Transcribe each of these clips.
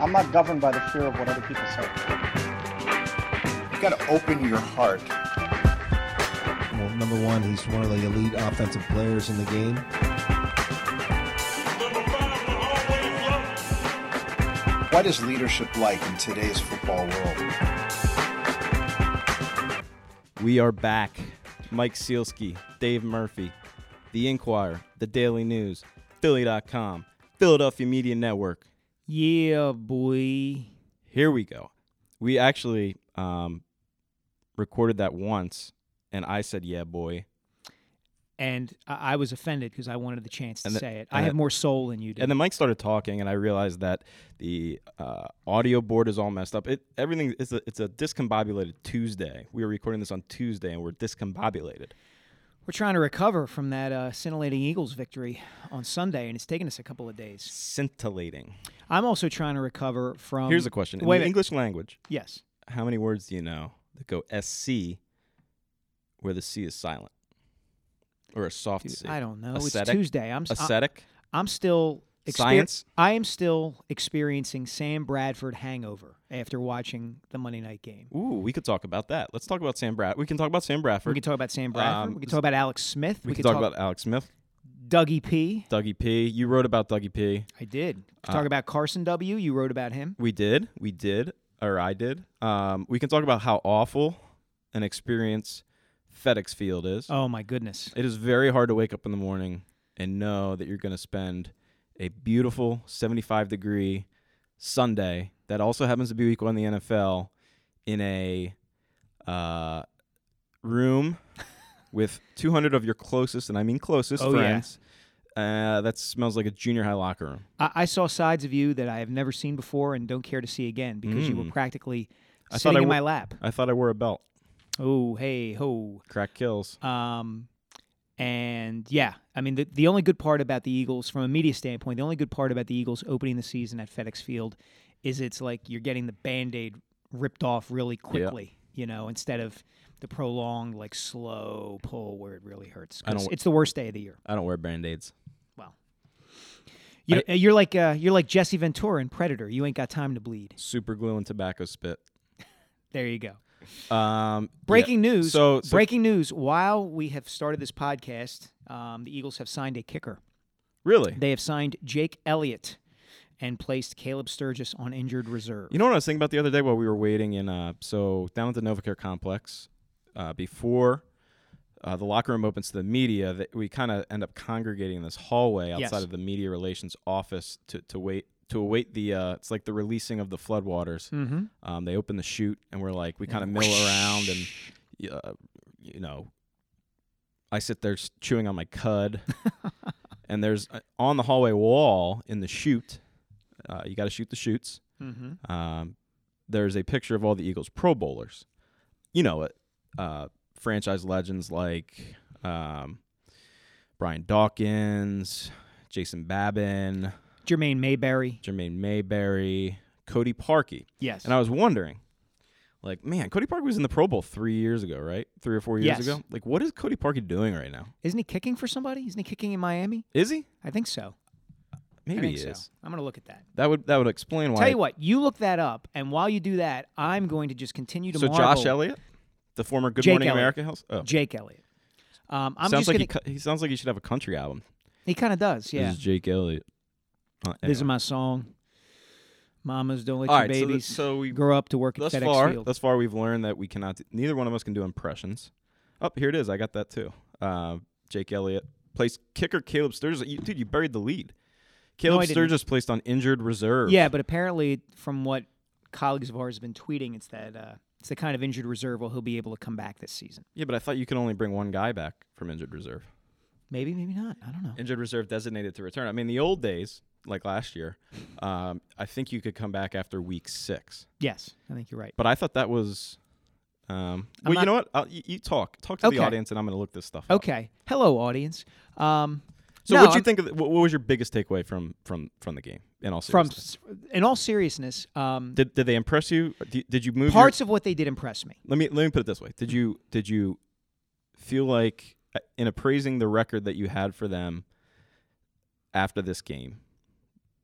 I'm not governed by the fear of what other people say. You got to open your heart. Well, number one, he's one of the elite offensive players in the game. What is leadership like in today's football world? We are back. Mike Sielski, Dave Murphy, The Inquirer, The Daily News, Philly.com, Philadelphia Media Network. Yeah, boy. Here we go. We actually um, recorded that once, and I said, yeah, boy. And I, I was offended because I wanted the chance to the- say it. I have more soul than you do. And then Mike started talking, and I realized that the uh, audio board is all messed up. It everything is a, it's a discombobulated Tuesday. We were recording this on Tuesday, and we're discombobulated. We're trying to recover from that uh, scintillating Eagles victory on Sunday, and it's taken us a couple of days. Scintillating. I'm also trying to recover from. Here's a question: In wait the. English language, Yes. how many words do you know that go SC where the C is silent? Or a soft Dude, C? I don't know. Ascetic? It's Tuesday. I'm. Ascetic? I'm still. exper- Science? I am still experiencing Sam Bradford hangover after watching the Monday night game. Ooh, we could talk about that. Let's talk about Sam Brad. We can talk about Sam Bradford. We can talk about Sam Bradford. Um, we can talk about Alex Smith. We, can can talk, about Alex Smith, Dougie P. Dougie P. You wrote about Dougie P. I did. We Uh, talk about Carson W. You wrote about him. We did. We did. Or I did. Um, we can talk about how awful an experience FedEx Field is. Oh my goodness. It is very hard to wake up in the morning and know that you're going to spend a beautiful 75 degree Sunday that also happens to be week one in the NFL in a uh, room with 200 of your closest, and I mean closest Oh, yeah. friends. Uh, that smells like a junior high locker room. I, I saw sides of you that I have never seen before and don't care to see again because you were Mm. practically I sitting I in wo- my lap. I thought I wore a belt. Oh, hey, ho. Crack kills. Um, and yeah, I mean, the, the only good part about the Eagles, from a media standpoint, the only good part about the Eagles opening the season at FedEx Field is it's like you're getting the band aid ripped off really quickly, you know, instead of the prolonged, like slow pull where it really hurts. I don't- It's the worst day of the year. I don't wear band aids. Well, you know, you're like uh, you're like Jesse Ventura in Predator. You ain't got time to bleed. Super glue and tobacco spit. There you go. Um, yeah. Breaking news. So, so breaking news. While we have started this podcast, um, the Eagles have signed a kicker. really, They have signed Jake Elliott and placed Caleb Sturgis on injured reserve. You know what I was thinking about the other day while we were waiting in uh so down at the NovaCare complex, uh, before uh, the locker room opens to the media, that we kind of end up congregating in this hallway outside Yes. of the media relations office to, to wait to await the uh, it's like the releasing of the floodwaters. mm-hmm. Um, they open the chute and we're like we kind of mill around and uh, you know I sit there chewing on my cud, and there's uh, on the hallway wall in the chute. Uh, you got to shoot the chutes. Mm-hmm. Um, there's a picture of all the Eagles Pro Bowlers. You know it. Uh, franchise legends like um, Brian Dawkins, Jason Babin, Jermaine Mayberry. Jermaine Mayberry, Cody Parkey. Yes. And I was wondering, like, man, Cody Parkey was in the Pro Bowl three years ago, right? Three or four years Yes. ago. Like, what is Cody Parkey doing right now? Isn't he kicking for somebody? Isn't he kicking in Miami? Is he? I think so. Maybe he so. is. I'm gonna look at that. That would that would explain why. Tell you what, you look that up, and while you do that, I'm going to just continue to so marvel. Josh Elliott, the former Good Jake Morning Elliott. America host. Oh. Jake Elliott. Um, I'm sounds just like gonna. he, cu- he sounds like he should have a country album. He kind of does. Yeah. This is Jake Elliott. Uh, This is my song. Mamas don't let All your right, so, th- babies so we grow up to work at thus FedEx far Field. thus far we've learned that we cannot. d- neither one of us can do impressions. Up here it is. I got that too. Uh, Jake Elliott plays kicker. Caleb Sturgis. You, dude, you buried the lead. Caleb didn't. Sturgis placed on injured reserve. Yeah, but apparently, from what colleagues of ours have been tweeting, it's that uh, it's the kind of injured reserve where he'll be able to come back this season. Yeah, but I thought you could only bring one guy back from injured reserve. Maybe, maybe not. I don't know. Injured reserve designated to return. I mean, the old days, like last year, um, I think you could come back after week six. Yes, I think you're right. But I thought that was. Um, well, you know what? I'll, you, you talk. Talk to Okay. the audience, and I'm going to look this stuff up. Okay. Hello, audience. Um, So, no, what do you think? Of what, was your biggest takeaway from from from the game? In all from seriousness, s- in all seriousness, um, did did they impress you? Did, did you move? your- parts of what they did impress me. let me let me put it this way: Did you did you feel like uh, in appraising the record that you had for them after this game,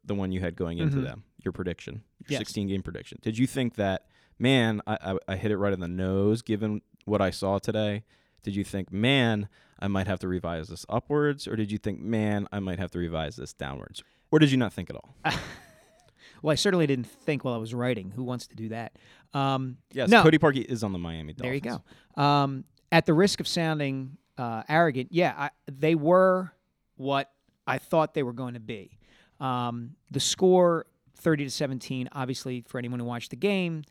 the one you had going into Mhm. them, your prediction, your Yes. 16 game prediction. Did you think that, man, I, I, I hit it right in the nose given what I saw today? Did you think, man, I might have to revise this upwards? Or did you think, man, I might have to revise this downwards? Or did you not think at all? Well, I certainly didn't think while I was writing. Who wants to do that? Um, Yes, no. Cody Parkey is on the Miami Dolphins. There you go. Um, at the risk of sounding uh, arrogant, yeah, I, they were what I thought they were going to be. Um, the score, thirty to seventeen, obviously for anyone who watched the game,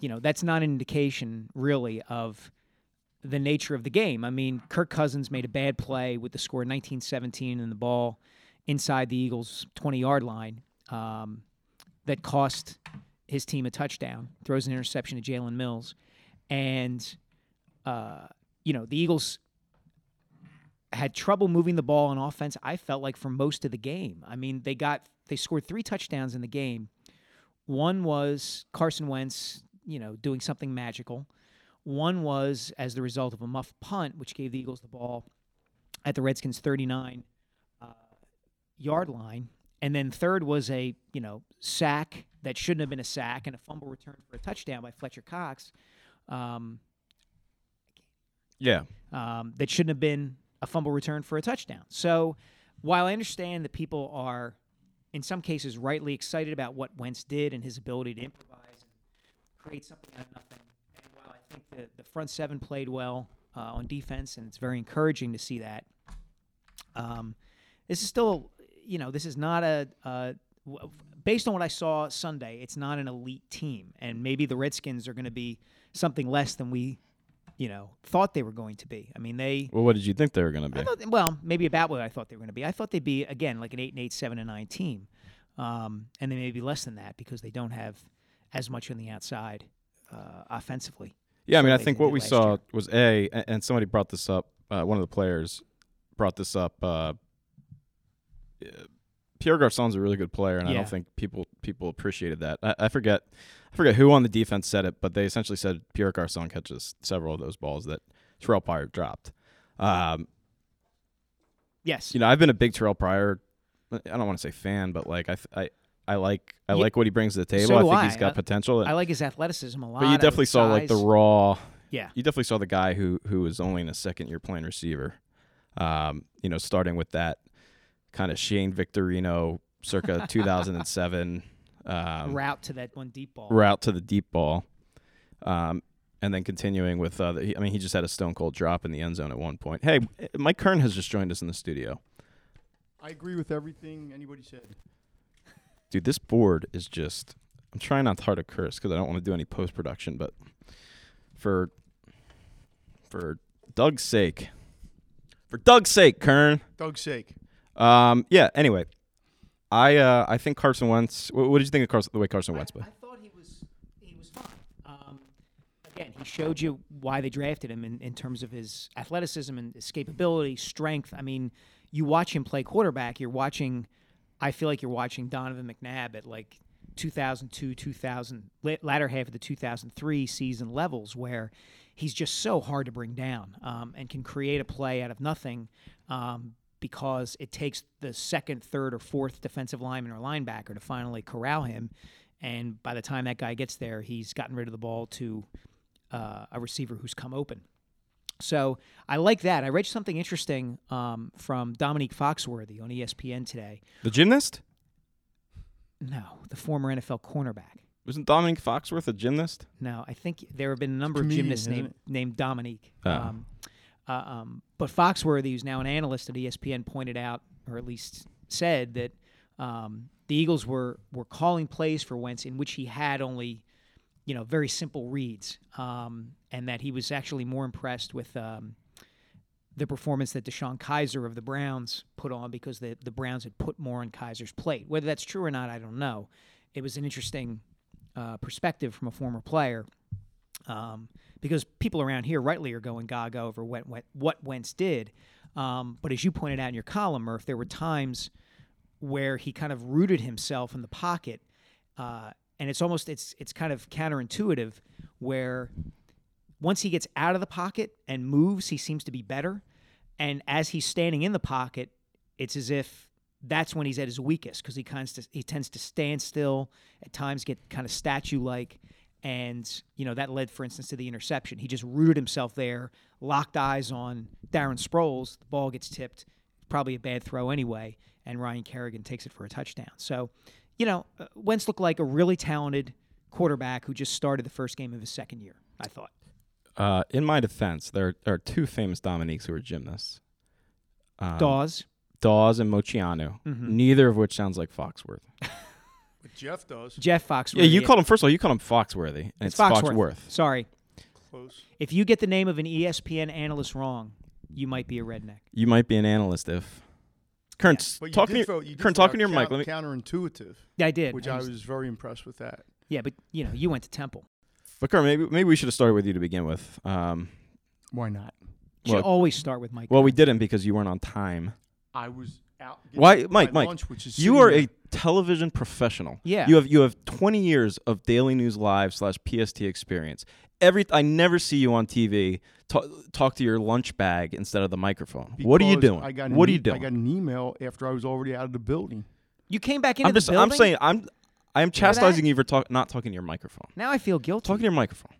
you know that's not an indication really of the nature of the game. I mean, Kirk Cousins made a bad play with the score 19-17 and the ball inside the Eagles' twenty-yard line. Um, that cost his team a touchdown, throws an interception to Jalen Mills, and uh, you know the Eagles had trouble moving the ball on offense. I felt like for most of the game. I mean, they got they scored three touchdowns in the game. One was Carson Wentz, you know, doing something magical. One was as the result of a muff punt, which gave the Eagles the ball at the Redskins' 39 uh, yard line. And then third was a you know sack that shouldn't have been a sack and a fumble return for a touchdown by Fletcher Cox. Um, Yeah. um, that shouldn't have been a fumble return for a touchdown. So while I understand that people are, in some cases, rightly excited about what Wentz did and his ability to improvise and create something out of nothing, and while I think the, the front seven played well uh, on defense, and it's very encouraging to see that, um, this is still, you know, this is not a. Based on what I saw Sunday, it's not an elite team, and maybe the Redskins are going to be something less than we you know, thought they were going to be. I mean, they. Well, what did you think they were going to be? Thought, well, maybe about what I thought they were going to be. I thought they'd be again like an eight and eight, seven and nine team, um, and they may be less than that because they don't have as much on the outside uh, offensively. Yeah, I mean, I think what we saw year. was a, and somebody brought this up. Uh, one of the players brought this up. Uh, uh, Pierre Garcon's a really good player, and I don't think people people appreciated that. I, I forget, I forget who on the defense said it, but they essentially said Pierre Garcon catches several of those balls that Terrell Pryor dropped. Um, Yes. you know, I've been a big Terrell Pryor. I don't want to say fan, but like I, I, I like I Yeah, like what he brings to the table. so I think I. he's got I- potential. I like his athleticism a lot. but you definitely like saw like the raw Yeah. you definitely saw the guy who who was only in a second year playing receiver. Um, you know, starting with that kind of Shane Victorino circa 2007 um, route to that one deep ball. route to the deep ball. Um, and then continuing with, uh, the, I mean, he just had a stone cold drop in the end zone at one point. Hey, Mike Kern has just joined us in the studio. I agree with everything anybody said. Dude, this board is just. I'm trying not to hard to curse because I don't want to do any post production, but for for Doug's sake, for Doug's sake, Kern. Doug's sake. Um, yeah. Anyway, I uh, I think Carson Wentz. What, what did you think of Carson, the way Carson Wentz played? I, I thought he was he was fine. Um, again, he showed you why they drafted him in, in terms of his athleticism and escapability, strength. I mean, you watch him play quarterback, you're watching. I feel like you're watching Donovan McNabb at like 2002, 2000, latter half of the 2003 season levels, where he's just so hard to bring down um, and can create a play out of nothing um, because it takes the second, third, or fourth defensive lineman or linebacker to finally corral him. And by the time that guy gets there, he's gotten rid of the ball to uh, a receiver who's come open. So I like that. I read something interesting um, from Dominique Foxworthy on ESPN today. The gymnast No, the former NFL cornerback. wasn't Dominic Foxworth a gymnast? No, I think there have been a number of gymnasts named named Dominique. Oh. Um, uh, um, but Foxworthy, who's now an analyst at ESPN, pointed out, or at least said, that um, the Eagles were were calling plays for Wentz in which he had only, you know, very simple reads, um, and that he was actually more impressed with. Um, the performance that DeShone Kizer of the Browns put on because the, the Browns had put more on Kizer's plate. Whether that's true or not, I don't know. It was an interesting uh, perspective from a former player um, because people around here rightly are going gaga over what, what, what Wentz did. Um, but as you pointed out in your column, Murph, there were times where he kind of rooted himself in the pocket, uh, and it's almost it's it's kind of counterintuitive where once he gets out of the pocket and moves, he seems to be better. And as he's standing in the pocket, it's as if that's when he's at his weakest because he kinds to, he tends to stand still at times, get kind of statue like, and you know that led, for instance, to the interception. He just rooted himself there, locked eyes on Darren Sproles. The ball gets tipped, probably a bad throw anyway, and Ryan Kerrigan takes it for a touchdown. So, you know, uh, Wentz looked like a really talented quarterback who just started the first game of his second year. I thought. Uh, in my defense, there are two famous Dominiques who are gymnasts. Um, Dawes. Dawes and Moceanu, Mhm. neither of which sounds like Foxworth. Jeff does. Jeff Foxworthy. Yeah, you called him first of all. You called him Foxworthy, and it's, It's Foxworth. Foxworth. Sorry. Close. If you get the name of an ESPN analyst wrong, you might be a redneck. You might be an analyst if. Kern, Yeah. But you talk to did throw, you Kern, talk into your mic. Let me. counterintuitive, Yeah, I did. which I I was- was very impressed with that. Yeah, but you know, you went to Temple. But Kern, maybe maybe we should have started with you to begin with. Um, Why not? You should Well- always start with Mike. well, we didn't because you weren't on time. I was out. Why- Mike, Mike, lunch, which is You are a television professional. Yeah. You have you have 20 years of Daily News Live slash PST experience. Every I never see you on TV talk, talk to your lunch bag instead of the microphone. what are you doing? I got an what are e- you doing? I got an email after I was already out of the building. You came back into I'm just the building. I'm saying I'm I'm chastising you for talk, not talking to your microphone. now I feel guilty. Talking to your microphone.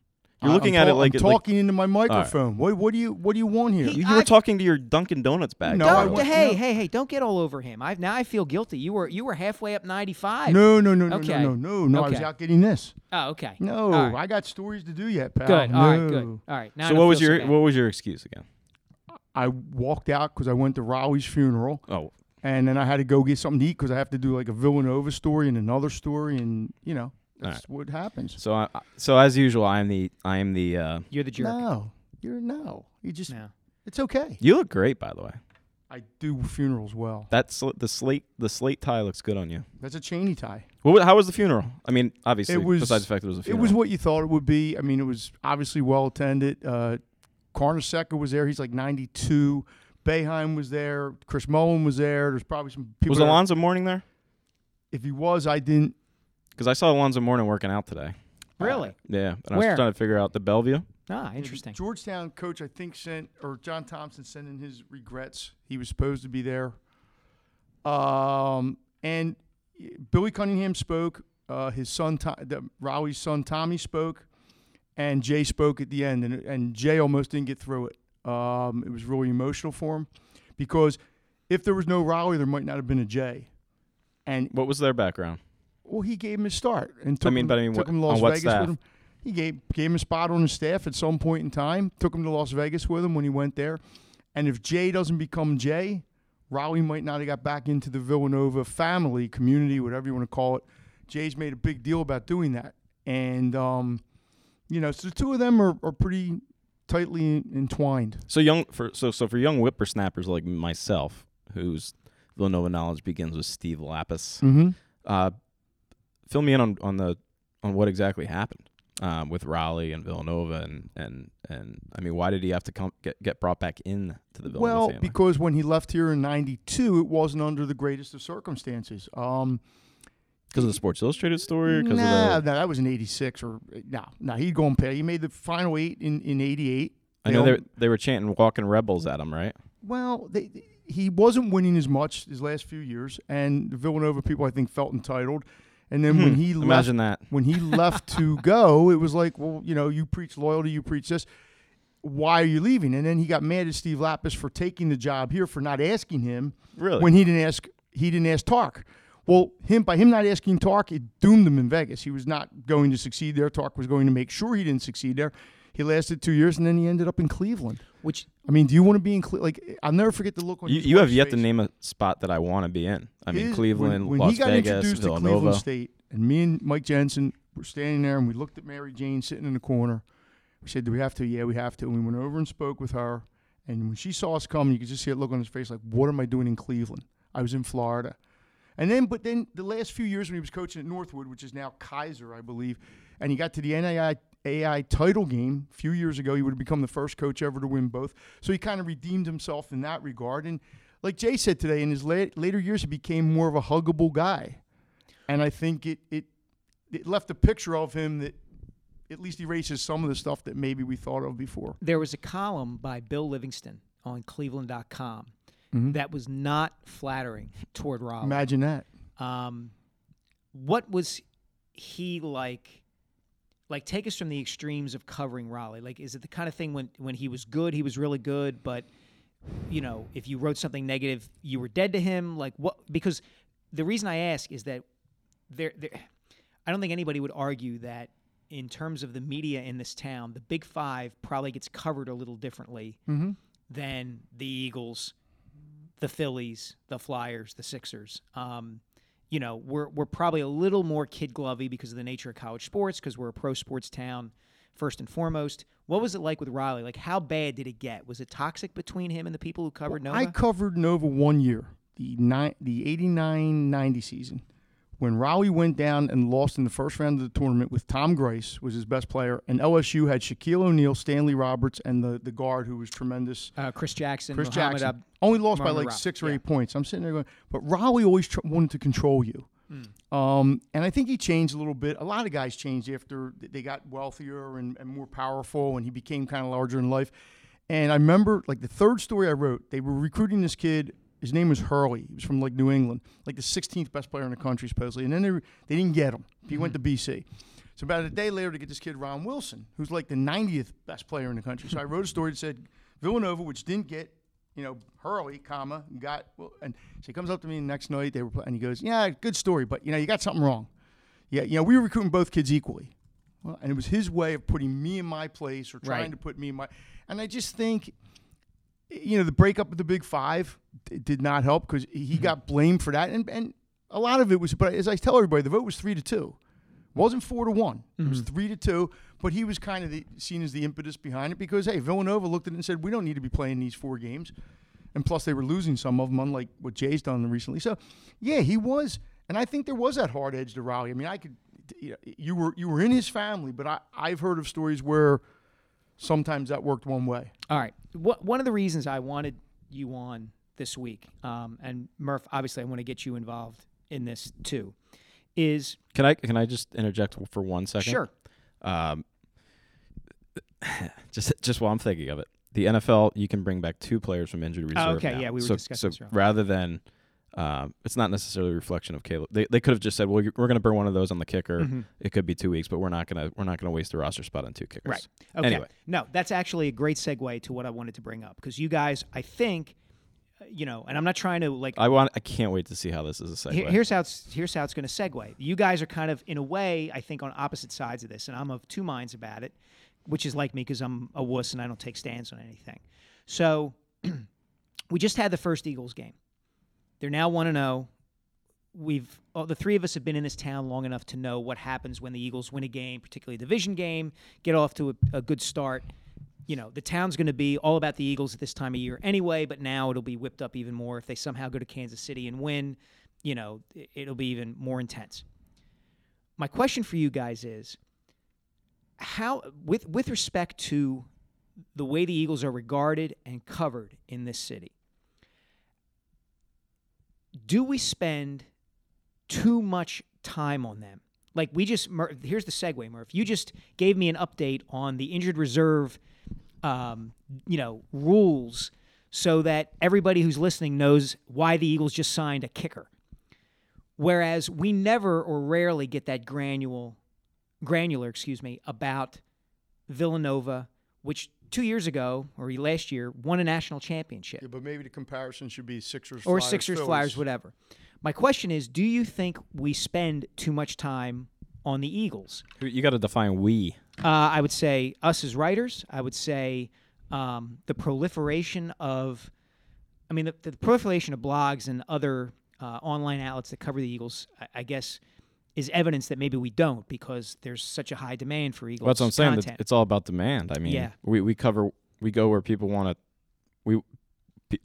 You're looking I'm at it like I'm it- like talking into my microphone. What what do you what do you want here? He- you, you were I- talking to your Dunkin' Donuts bag. No, I Don't, went- hey, no. hey, hey! Don't get all over him. I now I feel guilty. You were you were halfway up ninety five. no, no, no, no, Okay. no, no, no, no. I was Okay. out getting this. Oh, okay. No, All right. I got stories to do yet, pal. Good. No. All right. Good. All right. Now I So don't what was feel so your bad. what was your excuse again? I walked out because I went to Rollie's funeral, Oh, and then I had to go get something to eat because I have to do like a Villanova story and another story, and you know All that's what happens. so I, so as usual, I am the I am the. Uh, You're the jerk. No, you're no. You just No. it's okay. you look great, by the way. I do funerals well. That's sl- the slate the slate tie looks good on you. That's a Cheney tie. What, wa- how was the funeral? I mean, obviously, It was- besides the fact that it was a It was what you thought it would be. I mean, it was obviously well attended. Uh, Carnesecca was there. He's like 92. Boeheim was there. Chris Mullin was there. There's probably some people. was that- Alonzo Mourning there? If he was, I didn't. Because I saw Alonzo Mourning working out today. Really? Yeah, and I Where? was trying to figure out the Bellevue. Ah, interesting. Georgetown coach, I think, sent or John Thompson sent in his regrets. He was supposed to be there. Um, and Billy Cunningham spoke. Uh, his son, To- the, Rollie's son, Tommy spoke, and Jay spoke at the end. And, and Jay almost didn't get through it. Um, it was really emotional for him because if there was no Rollie, there might not have been a Jay. And What was their background? Well, he gave him a start and took mean, him, but I mean, took what- him to Las Vegas staff? with him. He gave gave him a spot on his staff at some point in time. Took him to Las Vegas with him when he went there. And if Jay doesn't become Jay, Rollie might not have got back into the Villanova family, community, whatever you want to call it. Jay's made a big deal about doing that, and um, you know, so the two of them are, are pretty tightly entwined. So young for so so for young whippersnappers like myself, whose Villanova knowledge begins with Steve Lappas. Mm-hmm. Uh, fill me in on, on the on what exactly happened um, with Rollie and Villanova and and and I mean, why did he have to come get get brought back in to the Villanova Well, family? because when he left here in '92, it wasn't under the greatest of circumstances. Um, Because of the Sports Illustrated story, because nah, of the no, that was in '86 or no, no, he'd go and pay. He made the final eight in in '88. I know they they were chanting "Walking Rebels" at him, right? Well, they, he wasn't winning as much his last few years, and the Villanova people I think felt entitled. And then when Hmm, he left, that. when he left to go, it was like, well, you know, you preach loyalty, you preach this. Why are you leaving? And then he got mad at Steve Lappas for taking the job here for not asking him Really? when he didn't ask he didn't ask Tark. Well, him by him not asking Tark, it doomed him in Vegas. He was not going to succeed there. Tark was going to make sure he didn't succeed there. He lasted two years, and then he ended up in Cleveland. Which I mean, do you want to be in Cle- like? I'll never forget the look on you, his you have wife's yet to name a spot that I want to be in. I mean, His- Cleveland, when, when Las he got Vegas, introduced to Cleveland State, and me and Mike Jensen were standing there, and we looked at Mary Jane sitting in the corner. We said, "Do we have to?" Yeah, we have to. And we went over and spoke with her. And when she saw us coming, you could just see it look on his face, like, "What am I doing in Cleveland? I was in Florida." And then, but then the last few years when he was coaching at Northwood, which is now Keiser, I believe, and he got to the NAI AI title game a few years ago, he would have become the first coach ever to win both. So he kind of redeemed himself in that regard. And like Jay said today, in his la- later years, he became more of a huggable guy. And I think it, it it left a picture of him that at least erases some of the stuff that maybe we thought of before. there was a column by Bill Livingston on Cleveland.com that was not flattering toward Rob. Imagine that. Um, what was he like? Like, take us from the extremes of covering Rollie. Like, is it the kind of thing when when he was good, he was really good, but you know, if you wrote something negative, you were dead to him? Like, what? Because the reason I ask is that there, there I don't think anybody would argue that in terms of the media in this town, the Big Five probably gets covered a little differently than the Eagles, the Phillies, the Flyers, the Sixers. Um, you know, we're we're probably a little more kid glovey because of the nature of college sports, because we're a pro sports town first and foremost. What was it like with Rollie? Like, how bad did it get? Was it toxic between him and the people who covered Nova? I covered Nova one year, the ni- the 89-90 season, when Rollie went down and lost in the first round of the tournament with Tom Grace was his best player, and LSU had Shaquille O'Neal, Stanley Roberts, and the, the guard who was tremendous, uh, Chris Jackson, Chris Muhammad Jackson. Ab- Only lost by like Ra- six or yeah. eight points. I'm sitting there going, but Rollie always tr- wanted to control you. Um, and I think he changed a little bit. A lot of guys changed after they got wealthier and, and more powerful, and he became kind of larger in life. And I remember, like the third story I wrote, they were recruiting this kid. His name was Hurley. He was from like New England, like the 16th best player in the country supposedly. And then they, they didn't get him. He went mm-hmm. to BC. So about a day later, to get this kid Ron Wilson, who's like the 90th best player in the country. So I wrote a story that said Villanova, which didn't get you know, Hurley, comma, got well, and so he comes up to me the next night. They were, and he goes, "Yeah, good story, but you know, you got something wrong. Yeah, you know, we were recruiting both kids equally, well, and it was his way of putting me in my place or trying Right. to put me in my. And I just think, you know, the breakup of the Big Five did not help because he mm-hmm. got blamed for that, and and a lot of it was. But as I tell everybody, the vote was three to two. It wasn't four to one. It was mm-hmm. three to two. But he was kind of the, seen as the impetus behind it because hey, Villanova looked at it and said, we don't need to be playing these four games, and plus they were losing some of them, unlike what Jay's done recently. So, yeah, he was, and I think there was that hard edge to Rollie. I mean, I could, you, know, you were you were in his family, but I I've heard of stories where sometimes that worked one way. All right. Wh- one of the reasons I wanted you on this week, um, and Murph, obviously, I want to get you involved in this too, is Can I can I just interject for one second? sure. Um, just just while I'm thinking of it, the NFL you can bring back two players from injured reserve. Oh, okay, now. yeah, we were so, discussing so this rather than. Um, it's not necessarily a reflection of Caleb. They, they could have just said, "Well, we're going to burn one of those on the kicker. It could be two weeks, but we're not going to we're not going to waste a roster spot on two kickers." Right. Okay. Anyway, No, that's actually a great segue to what I wanted to bring up because you guys, I think, uh, you know, and I'm not trying to like. I want. I can't wait to see how this is a segue. Here's how it's here's how it's going to segue. You guys are kind of in a way, I think, on opposite sides of this, and I'm of two minds about it, which is like me because I'm a wuss and I don't take stands on anything. So we just had the first Eagles game. They're now one and zero. We've all, the three of us have been in this town long enough to know what happens when the Eagles win a game, particularly a division game, get off to a, a good start. You know, the town's going to be all about the Eagles at this time of year anyway, but now it'll be whipped up even more if they somehow go to Kansas City and win. You know, it'll be even more intense. My question for you guys is how with with respect to the way the Eagles are regarded and covered in this city. Do we spend too much time on them? Like we just Mur- here's the segue, Murph. You just gave me an update on the injured reserve, um, you know, rules, so that everybody who's listening knows why the Eagles just signed a kicker. Whereas we never or rarely get that granular, granular, excuse me, about Villanova, which two years ago or last year won a national championship Yeah, but maybe the comparison should be Sixers or Flyers, Sixers, Phillies. Flyers, whatever. My question is, do you think we spend too much time on the Eagles? you got to define we. Uh, I would say us as writers. I would say um, the proliferation of, I mean, the, the proliferation of blogs and other uh, online outlets that cover the Eagles. I, I guess is evidence that maybe we don't because there's such a high demand for Eagles Well, that's what I'm saying. that content. It's all about demand. I mean, Yeah. we, we cover we go where people want to we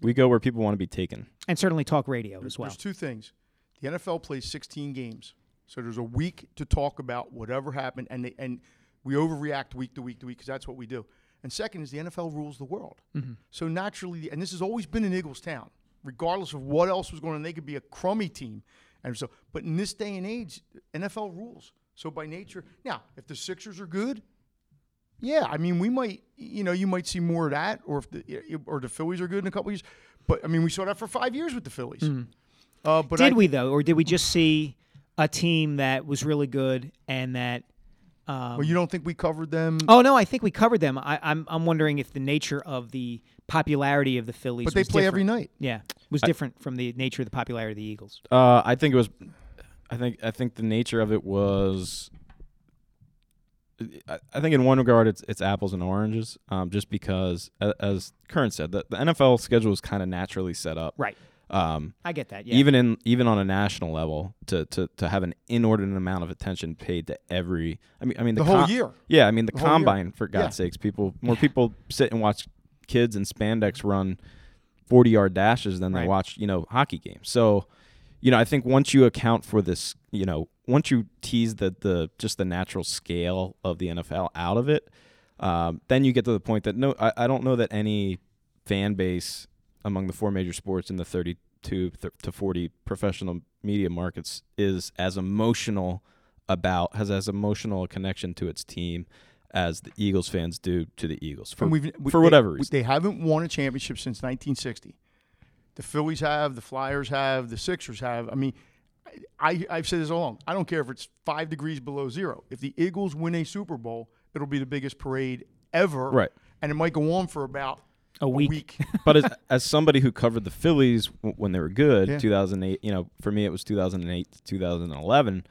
we go where people want to be taken. and certainly talk radio as well. There's two things. The NFL plays 16 games, so there's a week to talk about whatever happened, and they, and we overreact week to week to week because that's what we do. And second is the NFL rules the world. Mm-hmm. So naturally, and this has always been an Eagles town, regardless of what else was going on. They could be a crummy team, and so. But in this day and age, NFL rules. So by nature, now if the Sixers are good, yeah, I mean we might, you know, you might see more of that, or if the or the Phillies are good in a couple years. But I mean, we saw that for five years with the Phillies. Uh, but did I, we though, or did we just see a team that was really good and that? Um, Well, you don't think we covered them? oh no, I think we covered them. I, I'm I'm wondering if the nature of the popularity of the Phillies, but they was play different. every night. Yeah, was different from the nature of the popularity of the Eagles. Uh, I think it was. I think I think the nature of it was. I, I think in one regard it's it's apples and oranges, um, just because a- as Kern said, the, the NFL schedule is kind of naturally set up. Right. Um, I get that. Yeah. even in even on a national level, to, to to have an inordinate amount of attention paid to every. I mean, I mean The whole com- year. Yeah, I mean the, The combine for God's Yeah. sakes, people more people sit and watch kids in spandex run forty yard dashes than Right. they watch you know hockey games. So, you know, I think once you account for this, you know, once you tease the the just the natural scale of the NFL out of it, um, then you get to the point that no, I, I don't know that any fan base among the four major sports in the 32 th- to 40 professional media markets is as emotional about has as emotional a connection to its team as the Eagles fans do to the Eagles for, we've- we- for whatever we- reason. They haven't won a championship since 1960. The Phillies have, the Flyers have, the Sixers have. I mean, I, I've said this all along. I don't care if it's five degrees below zero. If the Eagles win a Super Bowl, it'll be the biggest parade ever. Right. And it might go on for about a a week. week. but as, as somebody who covered the Phillies w- when they were good, Yeah. 2008, you know, for me it was 2008 to 2011.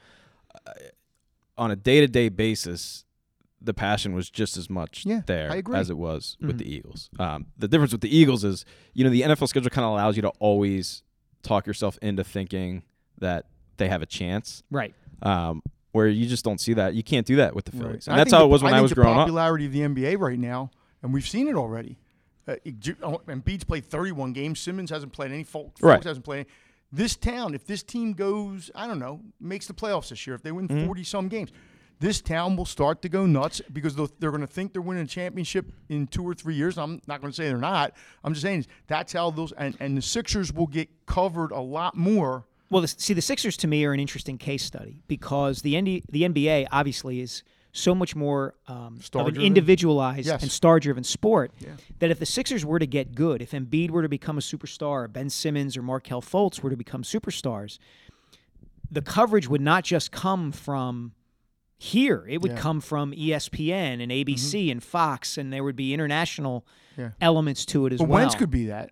Uh, on a day-to-day basis, the passion was just as much Yeah, there as it was with Mhm. the Eagles. Um, the difference with the Eagles is, you know, the NFL schedule kind of allows you to always talk yourself into thinking that they have a chance. Right. Um, where you just don't see that. You can't do that with the Right. Phillies, I and that's how the- it was when I, think was growing up. The popularity of the NBA right now, and we've seen it already. Uh, oh, and Beats played 31 games. Simmons hasn't played any. Fultz, Right. Fultz hasn't played any. This town, if this team goes, I don't know, makes the playoffs this year, if they win Mm-hmm. 40 some games, this town will start to go nuts because they're going to think they're winning a championship in two or three years. I'm not going to say they're not. I'm just saying that's how those, and, and the Sixers will get covered a lot more. Well, the, see, the Sixers to me are an interesting case study because the ND, the NBA obviously is so much more um, of an individualized Yes. and star-driven sport that if the Sixers were to get good, if Embiid were to become a superstar, or Ben Simmons or Markelle Fultz were to become superstars, the coverage would not just come from here; it would Yeah. come from ESPN and ABC mm-hmm. and Fox, and there would be international Yeah. elements to it as But well. Wentz could be that.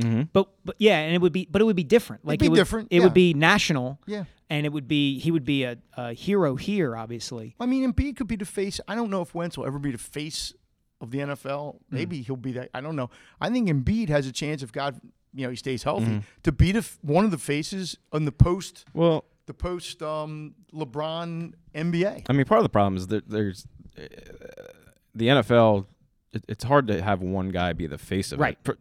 Mm-hmm. But but yeah, and it would be but it would be different. Like be it would, be different, It yeah. would be national. Yeah. And it would be he would be a, a hero here, obviously. I mean, Embiid could be the face. I don't know if Wentz will ever be the face of the NFL. Mm. Maybe he'll be that. I don't know. I think Embiid has a chance if God, you know, he stays healthy mm-hmm. to be the one of the faces on the post Well, the post um, LeBron NBA. I mean, part of the problem is that there's uh, the NFL. It, it's hard to have one guy be the face of Right. it, for,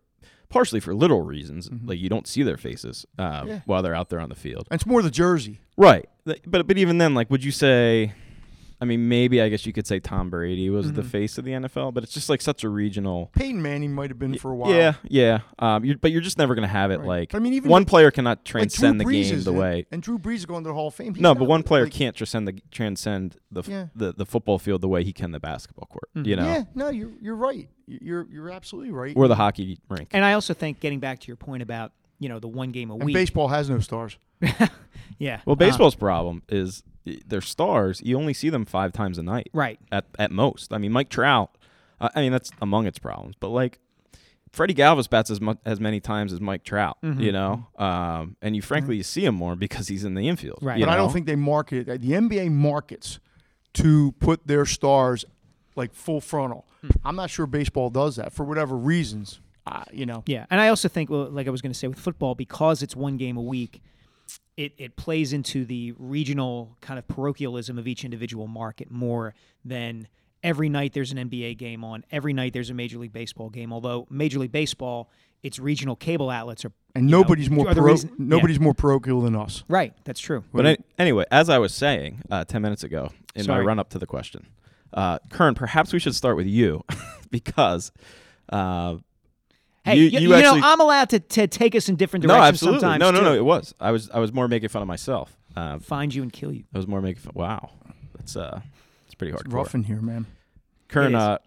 partially for little reasons. Like you don't see their faces uh, Mm-hmm. Yeah. while they're out there on the field. And it's more the jersey. Right. But but even then, like, would you say? I mean, maybe I guess you could say Tom Brady was Mm-hmm. the face of the NFL, but it's just like such a regional. Peyton Manning might have been for a while. Yeah, yeah. Um, you but you're just never going to have it Right. like. But I mean, even one the- player cannot Like transcend the game is the way. And Drew Brees is going to the Hall of Fame. He's No, but one player like- can't transcend the transcend the, f- Yeah. the the football field the way he can the basketball court. You know, Yeah, no, you're you're right. You're you're absolutely right. or the hockey rink. And I also think getting back to your point about, you know, the one game a and week. baseball has no stars. yeah. Well, uh, baseball's problem is i- they're stars. You only see them five times a night right. at at most. I mean, Mike Trout. Uh, I mean, that's among its problems. But like, Freddie Galvis bats as much as many times as Mike Trout. Mm-hmm. You know, um, and you frankly you see him more because he's in the infield. Right. you But I don't think they market it. The NBA markets to put their stars like full frontal. Hmm. I'm not sure baseball does that for whatever reasons. Uh, you know, Yeah, and I also think, well, like I was going to say, with football, because it's one game a week, it it plays into the regional kind of parochialism of each individual market more than every night there's an NBA game on, every night there's a Major League Baseball game. Although Major League Baseball, its regional cable outlets are and you know, nobody's more are the pro- reason- yeah. nobody's more parochial than us. right. That's true. But an- anyway, as I was saying uh, ten minutes ago in Sorry. my run up to the question, uh, Kern, perhaps we should start with you because. Uh, Hey, you, you, you you actually, know, I'm allowed to, to take us in different directions no, directions absolutely, sometimes. no, no, too. no. It was. I was. I was more making fun of myself. Uh, Find you and kill you. I was more making fun. Wow, that's uh, it's pretty hard. It's rough in here, man. Kern, uh,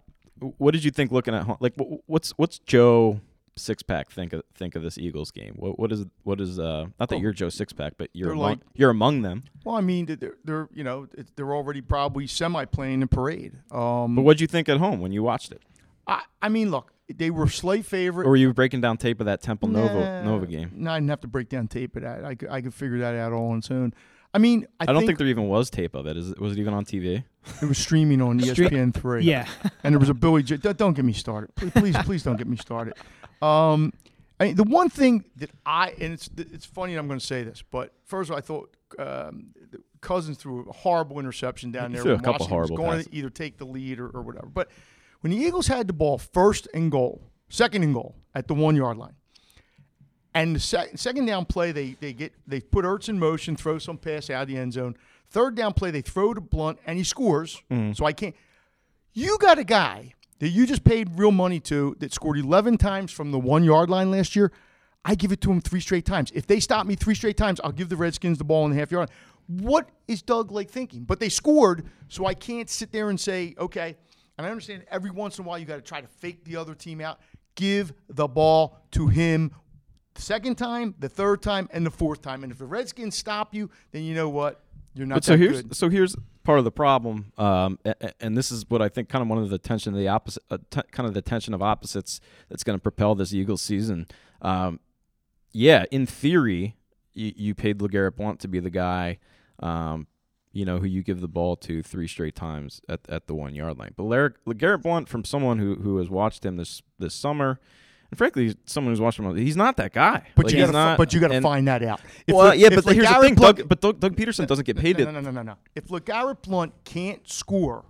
what did you think looking at home? Like, what's what's Joe Six Pack think of think of this Eagles game? What what is what is uh not that Oh. you're Joe Six Pack, but you're among, like- you're among them. Well, I mean, they're, they're you know they're already probably semi playing in parade. Um, But what did you think at home when you watched it? I, I mean, look, they were slight favorite. Or were you breaking down tape of that Temple Nova Nah, Nova game? No, I didn't have to break down tape of that. I could, I could figure that out all on its own. I mean, I, I, don't think, think, there even was tape of it. Is it was it even on TV? it was streaming on E ESPN three. Yeah. and there was a Billy. J- don't- don't get me started. Please, please, please don't get me started. Um, I mean, the one thing that I and it's it's funny. I'm going to say this, but first of all, I thought um, the Cousins threw a horrible interception down He there. threw a couple Washington was horrible going passes. to either take the lead or, or whatever. But when the Eagles had the ball first and goal, second and goal at the one yard line. And the sec- second down play, they they get they put Ertz in motion, throw some pass out of the end zone. Third down play, they throw to Blunt, and he scores. Mm-hmm. So I can't. You got a guy that you just paid real money to that scored 11 times from the one yard line last year. I give it to him three straight times. If they stop me three straight times, I'll give the Redskins the ball in the half yard. What is Doug Lake thinking? But they scored, so I can't sit there and say, okay. And I understand every once in a while you got to try to fake the other team out. Give the ball to him the second time, the third time, and the fourth time. And if the Redskins stop you, then you know what? You're not But so here's good. so here's part of the problem, um, a- a- and this is what I think kind of one of the tension of the opposite, uh, t- kind of the tension of opposites that's going to propel this Eagles season. Um, yeah, in theory, you, you paid LeGarrette Blunt to be the guy, um, you know, who you give the ball to three straight times at, at the one yard line. But Lar- LeGarrette Blunt, from someone who who has watched him this this summer, and frankly, someone who's watched him, he's not that guy. But Like, you got to, but you got to find that out. If well, Le- yeah, but here's the thing, Blunt- Doug, but Doug, Doug Pederson doesn't get paid no, to no, no, no, no. If LeGarrette Blunt can't score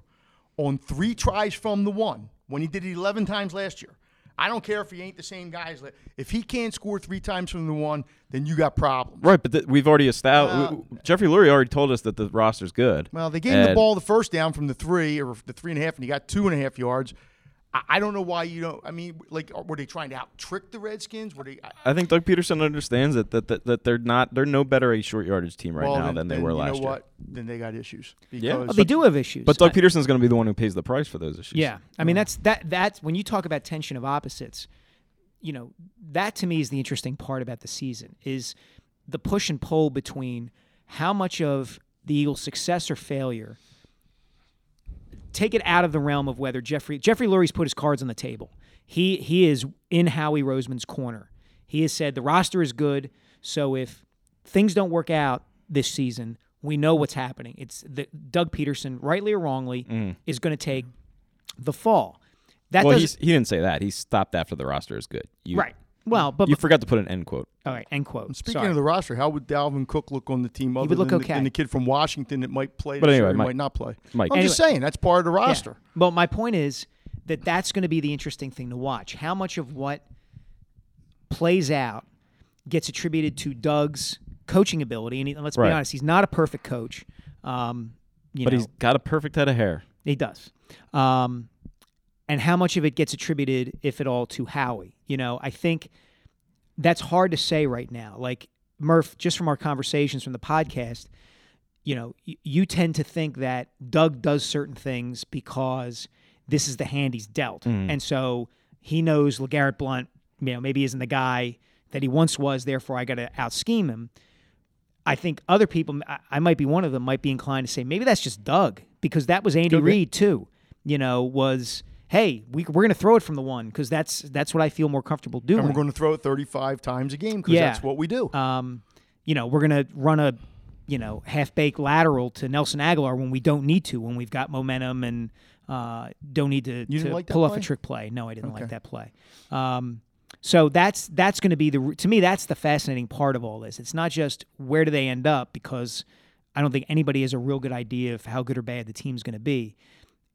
on three tries from the one, when he did it 11 times last year, I don't care if he ain't the same guy as. If he can't score three times from the one, then you got problems. Right, but th- we've already established. Well- uh, Jeffrey Lurie already told us that the roster's good. Well, they gave him the ball the first down from the three or the three and a half, and he got two and a half yards. I, I don't know why you don't. I mean, like, were they trying to out trick the Redskins? Were they? I, I think Doug Pederson understands that that, that, that they're not they're no better a short yardage team right well, now then, than they then were you last know year. what? Then they got issues. Yeah. Because Oh, they do have issues. But Doug I- Pederson's going to be the one who pays the price for those issues. Yeah, I mean that's that that's when you talk about tension of opposites. You know that to me is the interesting part about the season is the push and pull between how much of the Eagles' success or failure. Take it out of the realm of whether Jeffrey Jeffrey Lurie's put his cards on the table. He he is in Howie Roseman's corner. He has said the roster is good, so if things don't work out this season, we know what's happening. It's the Doug Pederson, rightly or wrongly, mm. is going to take the fall. That Well, he's, he didn't say that. He stopped after the roster is good. You, right. Well, but, You forgot to put an end quote. all right. End quote. Speaking Sorry. of the roster, how would Dalvin Cook look on the team? Other would look than, the, okay. than the kid from Washington that might play, But this anyway, Mike- might not play. Mike. I'm just saying that's part of the Yeah. roster. But my point is that that's going to be the interesting thing to watch. How much of what plays out gets attributed to Doug's coaching ability? And he, let's Right. be honest, he's not a perfect coach. Um, you But know, he's got a perfect head of hair. He does. Um, and how much of it gets attributed, if at all, to Howie? You know, I think that's hard to say right now. Like Murph, just from our conversations from the podcast, you know, you tend to think that Doug does certain things because this is the hand he's dealt, mm. and so he knows LeGarrette Blunt, you know, maybe isn't the guy that he once was. Therefore, I got to out scheme him. I think other people, I- I might be one of them, might be inclined to say maybe that's just Doug because that was Andy. Reid too. You know, was hey, we, we're going to throw it from the one because that's that's what I feel more comfortable doing. And we're going to throw it 35 times a game because Yeah. that's what we do. um, you know, we're going to run a you know half baked lateral to Nelson Agholor when we don't need to, when we've got momentum and uh, don't need to, to like pull off a trick play. No, I didn't like that play. Um, so that's that's going to be the to me that's the fascinating part of all this. It's not just where do they end up because I don't think anybody has a real good idea of how good or bad the team's going to be.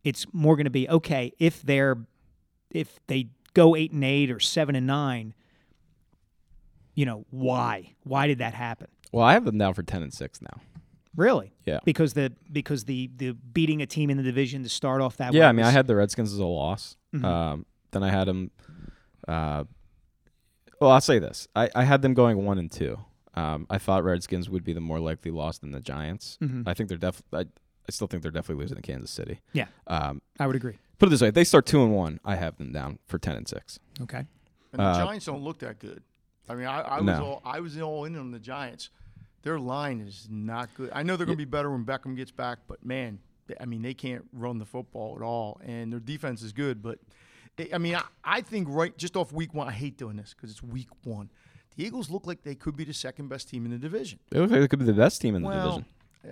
It's more going to be okay if they're if they go eight and eight or seven and nine. You know why? Why did that happen? Well, I have them down for ten and six now. Really? Yeah. Because the because the the beating a team in the division to start off that way. Yeah, I mean, I had the Redskins as a loss. Mhm. Um, then I had them. Uh, well, I'll say this: I, I had them going one and two. Um, I thought Redskins would be the more likely loss than the Giants. Mhm. I think they're def. I, I still think they're definitely losing to Kansas City. Yeah. Um, I would agree. put it this way: if they start two and one, I have them down for ten and six. Okay. And the Uh, Giants don't look that good. I mean, I, I was No. all I was all in on the Giants. Their line is not good. I know they're going to be better when Beckham gets back, but man, I mean, they can't run the football at all, and their defense is good. But I- I mean, I, I think right just off week one, I hate doing this because it's week one. The Eagles look like they could be the second best team in the division. They look like they could be the best team in the Well, division.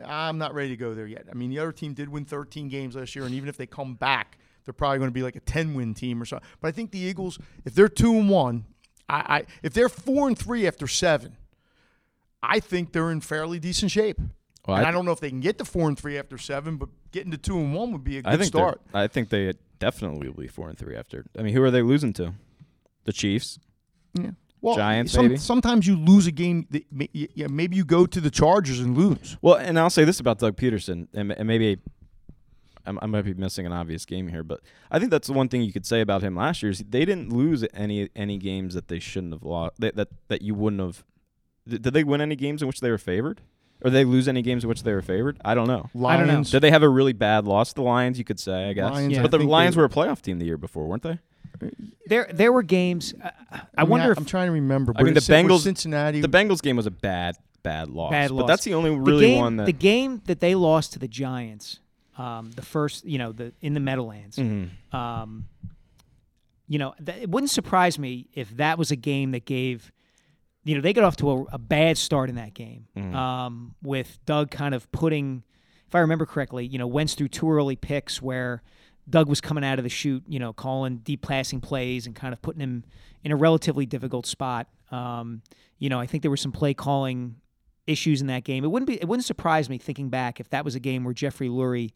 I'm not ready to go there yet. I mean, the other team did win 13 games last year, and even if they come back, they're probably going to be like a 10 win team or something. But I think the Eagles, if they're two and one, I, I if they're four and three after seven, I think they're in fairly decent shape. Well, and I- I, don't know if they can get to four and three after seven, but getting to two and one would be a good I think start. I think they definitely will be four and three after. I mean, who are they losing to? The Chiefs. Yeah. Well, Giants, some- maybe? Sometimes you lose a game. That, may- yeah, maybe you go to the Chargers and lose. Well, and I'll say this about Doug Pederson, and, and maybe I'm, I might be missing an obvious game here, but I think that's the one thing you could say about him last year is they didn't lose any any games that they shouldn't have lost. That that, that you wouldn't have. Did, did they win any games in which they were favored? Or did they lose any games in which they were favored? I don't know. I don't know. Lions. Did they have a really bad loss? The Lions, you could say, I guess. Lions, Yeah. But the Lions they- were a playoff team the year before, weren't they? There there were games. Uh, I, I mean, wonder I, if I'm trying to remember. I mean, the Bengals- Cincinnati. The Bengals game was a bad, bad loss. Bad But that's the only the really game, one that. the game that they lost to the Giants, um, the first, you know, the in the Meadowlands. Mhm. Um, you know, th- it wouldn't surprise me if that was a game that gave, you know, they got off to a, a bad start in that game Mhm. um, with Doug kind of putting, if I remember correctly, you know, Wentz through two early picks where Doug was coming out of the chute, you know, calling deep passing plays and kind of putting him in a relatively difficult spot. Um, you know, I think there were some play calling issues in that game. It wouldn't be, it wouldn't surprise me thinking back if that was a game where Jeffrey Lurie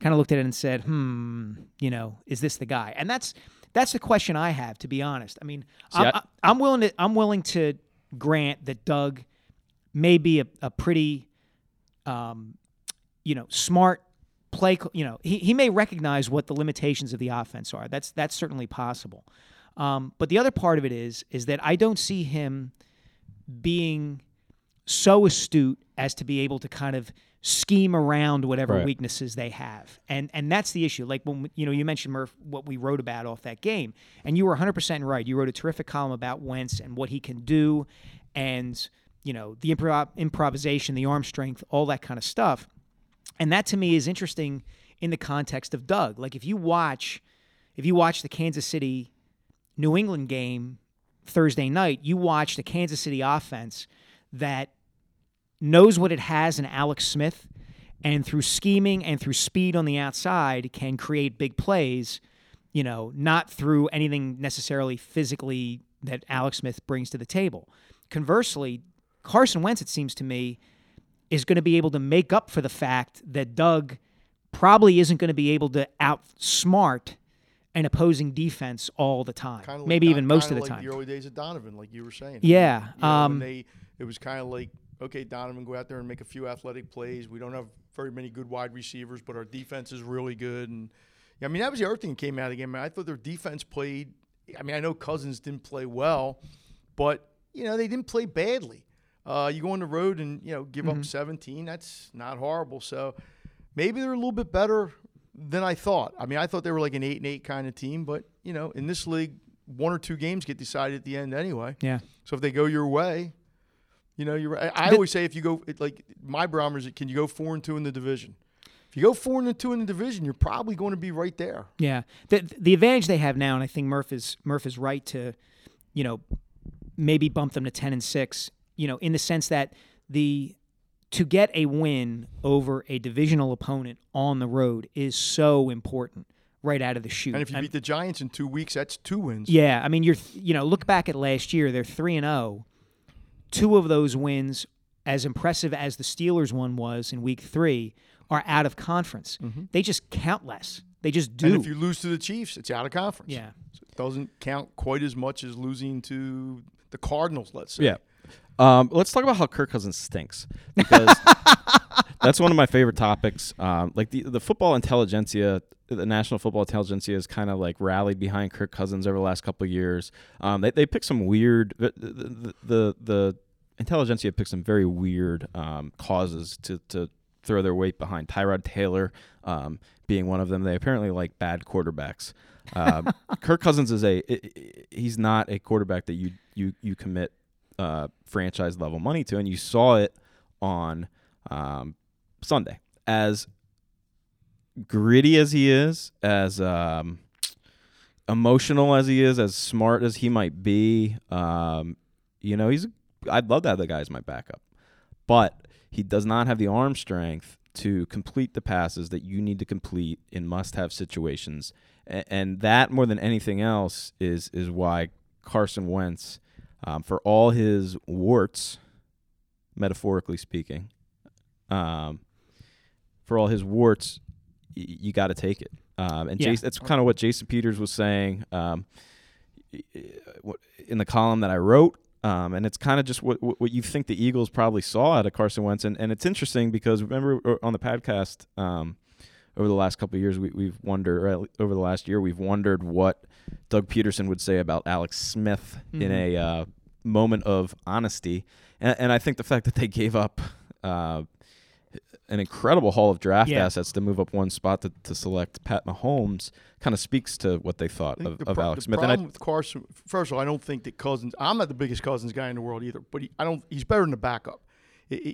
kind of looked at it and said, "Hmm, you know, is this the guy?" And that's that's the question I have, to be honest. I mean, See, I'm, I- I, am willing to I'm willing to grant that Doug may be a, a pretty, um, you know, smart play. You know, he, he may recognize what the limitations of the offense are. That's that's certainly possible. Um, but the other part of it is is that I don't see him being so astute as to be able to kind of scheme around whatever Right. weaknesses they have. And and that's the issue. Like when you know you mentioned Murph what we wrote about off that game and you were 100% right. You wrote a terrific column about Wentz and what he can do and you know the improv- improvisation, the arm strength, all that kind of stuff. And that to me is interesting in the context of Doug. Like if you watch if you watch the Kansas City New England game Thursday night, you watch the Kansas City offense that knows what it has in Alex Smith and through scheming and through speed on the outside can create big plays, you know, not through anything necessarily physically that Alex Smith brings to the table. Conversely, Carson Wentz, it seems to me, is going to be able to make up for the fact that Doug probably isn't going to be able to outsmart an opposing defense all the time. Kinda like Maybe even most of the like time. The early days of Donovan, like you were saying. Yeah, You know, um, they it was kind of like okay, Donovan, go out there and make a few athletic plays. We don't have very many good wide receivers, but our defense is really good. And yeah, I mean that was the other thing that came out of the game. I thought their defense played. I mean, I know Cousins didn't play well, but you know they didn't play badly. Uh, you go on the road and you know give Mm-hmm. up 17. That's not horrible. So maybe they're a little bit better than I thought. I mean, I thought they were like an eight and eight kind of team, but you know, in this league, one or two games get decided at the end anyway. yeah. So if they go your way, you know, you're. I, I always say if you go it, like my barometer can you go four and two in the division? If you go four and two in the division, you're probably going to be right there. Yeah, the the advantage they have now, and I think Murph is Murph is right to, you know, maybe bump them to ten and six. You know, in the sense that the to get a win over a divisional opponent on the road is so important right out of the chute. And if you I- beat the Giants in two weeks, that's two wins. yeah, I mean, you're you know, look back at last year; they're three and zero. Two of those wins, as impressive as the Steelers one was in Week Three, are out of conference. They just count less. They just do. Mm-hmm. And if you lose to the Chiefs, it's out of conference. yeah. So it doesn't count quite as much as losing to the Cardinals. Let's say. Yeah. Um, let's talk about how Kirk Cousins stinks because that's one of my favorite topics. Um, like the the football intelligentsia, the national football intelligentsia has kind of like rallied behind Kirk Cousins over the last couple of years. Um, they they picked some weird the the the, the intelligentsia picked some very weird um, causes to to throw their weight behind. Tyrod Taylor um, being one of them. They apparently like bad quarterbacks. Um, Kirk Cousins is a he's not a quarterback that you you you commit uh, franchise level money to, and you saw it on um, Sunday as gritty as he is, as um, emotional as he is, as smart as he might be. Um, you know, he's I'd love to have the guy as my backup, but he does not have the arm strength to complete the passes that you need to complete in must-have situations, and, and that more than anything else is is why Carson Wentz, um, for all his warts, metaphorically speaking, um, for all his warts, y- you got to take it. Um, and Yeah. Jason, that's kind of what Jason Peters was saying um, y- y- what- in the column that I wrote. Um, and it's kind of just what, what what you think the Eagles probably saw out of Carson Wentz. And, and it's interesting because remember uh, on the podcast um, over the last couple of years, we, we've wondered, or over the last year, we've wondered what Doug Pederson would say about Alex Smith in a uh, moment of honesty. And, and I think the fact that they gave up uh, an incredible haul of draft Yeah. assets to move up one spot to, to select Pat Mahomes kind of speaks to what they thought of, the of Alex the Smith. And I, problem with Carson, first of all, I don't think that Cousins. I'm not the biggest Cousins guy in the world either, but he, I don't. He's better than the backup.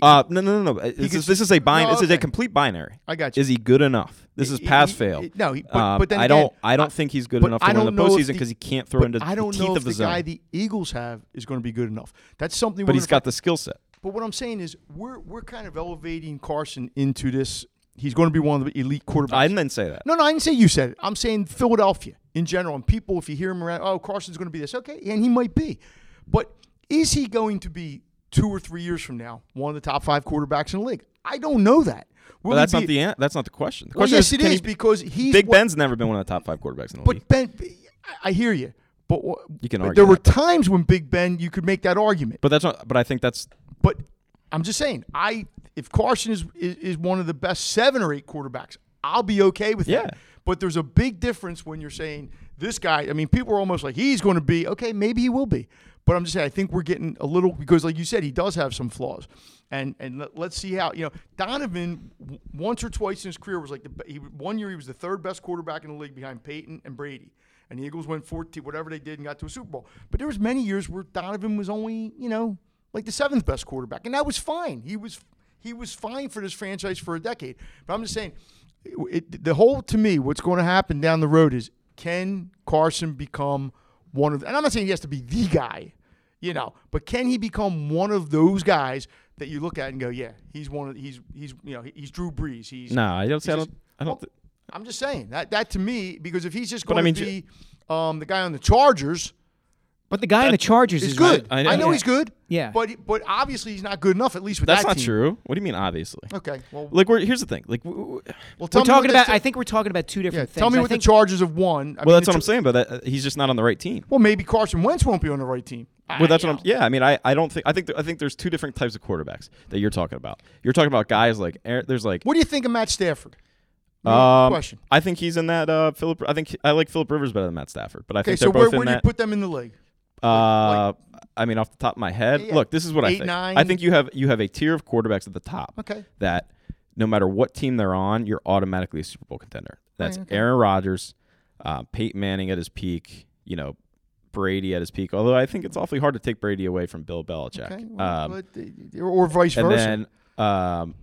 Uh, no, no, no, no. This, is, this is a bin- No, This is a complete binary. I got you. Is he good enough? This is pass fail. no, he- but- Um, but then I don't. I don't think he's good enough I to win the don't know if postseason because he can't throw into I don't the know if of the the zone. guy the Eagles have is going to be good enough. That's something. but he's got the skill set. But what I'm saying is, we're we're kind of elevating Carson into this. He's going to be one of the elite quarterbacks. I didn't say that. No, no, I didn't say you said it. I'm saying Philadelphia in general. And people, if you hear him around, oh, Carson's going to be this. Okay, and he might be. But is he going to be two or three years from now one of the top five quarterbacks in the league? I don't know that. Will But that's be- not the an- that's not the question. The Well, question yes, is, it is he- because he's Big what- Ben's never been one of the top five quarterbacks in the league. But Ben, I- hear you. But what- You can but argue there were that. times when Big Ben, you could make that argument. But that's not. But I think that's But I'm just saying, I if Carson is, is is one of the best seven or eight quarterbacks, I'll be okay with Yeah. that. But there's a big difference when you're saying this guy. I mean, people are almost like he's going to be okay. Maybe he will be. But I'm just saying, I think we're getting a little because, like you said, he does have some flaws, and and let, let's see how you know Donovan once or twice in his career was like the he, one year he was the third best quarterback in the league behind Peyton and Brady, and the Eagles went 14 whatever they did and got to a Super Bowl. But there was many years where Donovan was only you know like the seventh best quarterback, and that was fine. He was he was fine for this franchise for a decade. But I'm just saying, it, the whole to me, what's going to happen down the road is can Carson become one of? The, and I'm not saying he has to be the guy, you know, but can he become one of those guys that you look at and go, yeah, he's one of he's he's you know he's Drew Brees. He's no. I don't. say I don't. just- I don't. well, I'm just saying that that to me because if he's just going I mean, to be um, the guy on the Chargers, But the guy in the Chargers is is good. I I know. know, Yeah. he's good. Yeah. but but obviously he's not good enough. At least with that. that's that not team. true. What do you mean? Obviously. Okay, well, Like we're here's the thing. Like w- w- well tell We're me talking about. the- I think we're talking about two Yeah, different things. tell me I what think, the Chargers have won. I well, mean, that's the what I'm saying. But that, uh, he's just not on the right team. Well, maybe Carson Wentz won't be on the right team. Well, that's I- what I'm. Yeah, I mean, I, I don't think I think th- I think there's two different types of quarterbacks that you're talking about. You're talking about guys like Aaron- there's like What do you think of Matt Stafford? um, question. I think he's in that uh Philip. I think I like Philip Rivers better than Matt Stafford, but I Okay, think so they're where, both where in do you put them in the league? Uh, I mean, off the top of my head, Yeah, yeah. look, this is what I think. nine? I think you have you have a tier of quarterbacks at the top. Okay. That no matter what team they're on, you're automatically a Super Bowl contender. That's okay. Aaron Rodgers, uh, Peyton Manning at his peak. You know. Brady at his peak, although I think it's awfully hard to take Brady away from Bill Belichick. Okay. well, um, but, uh, or vice and versa. then um,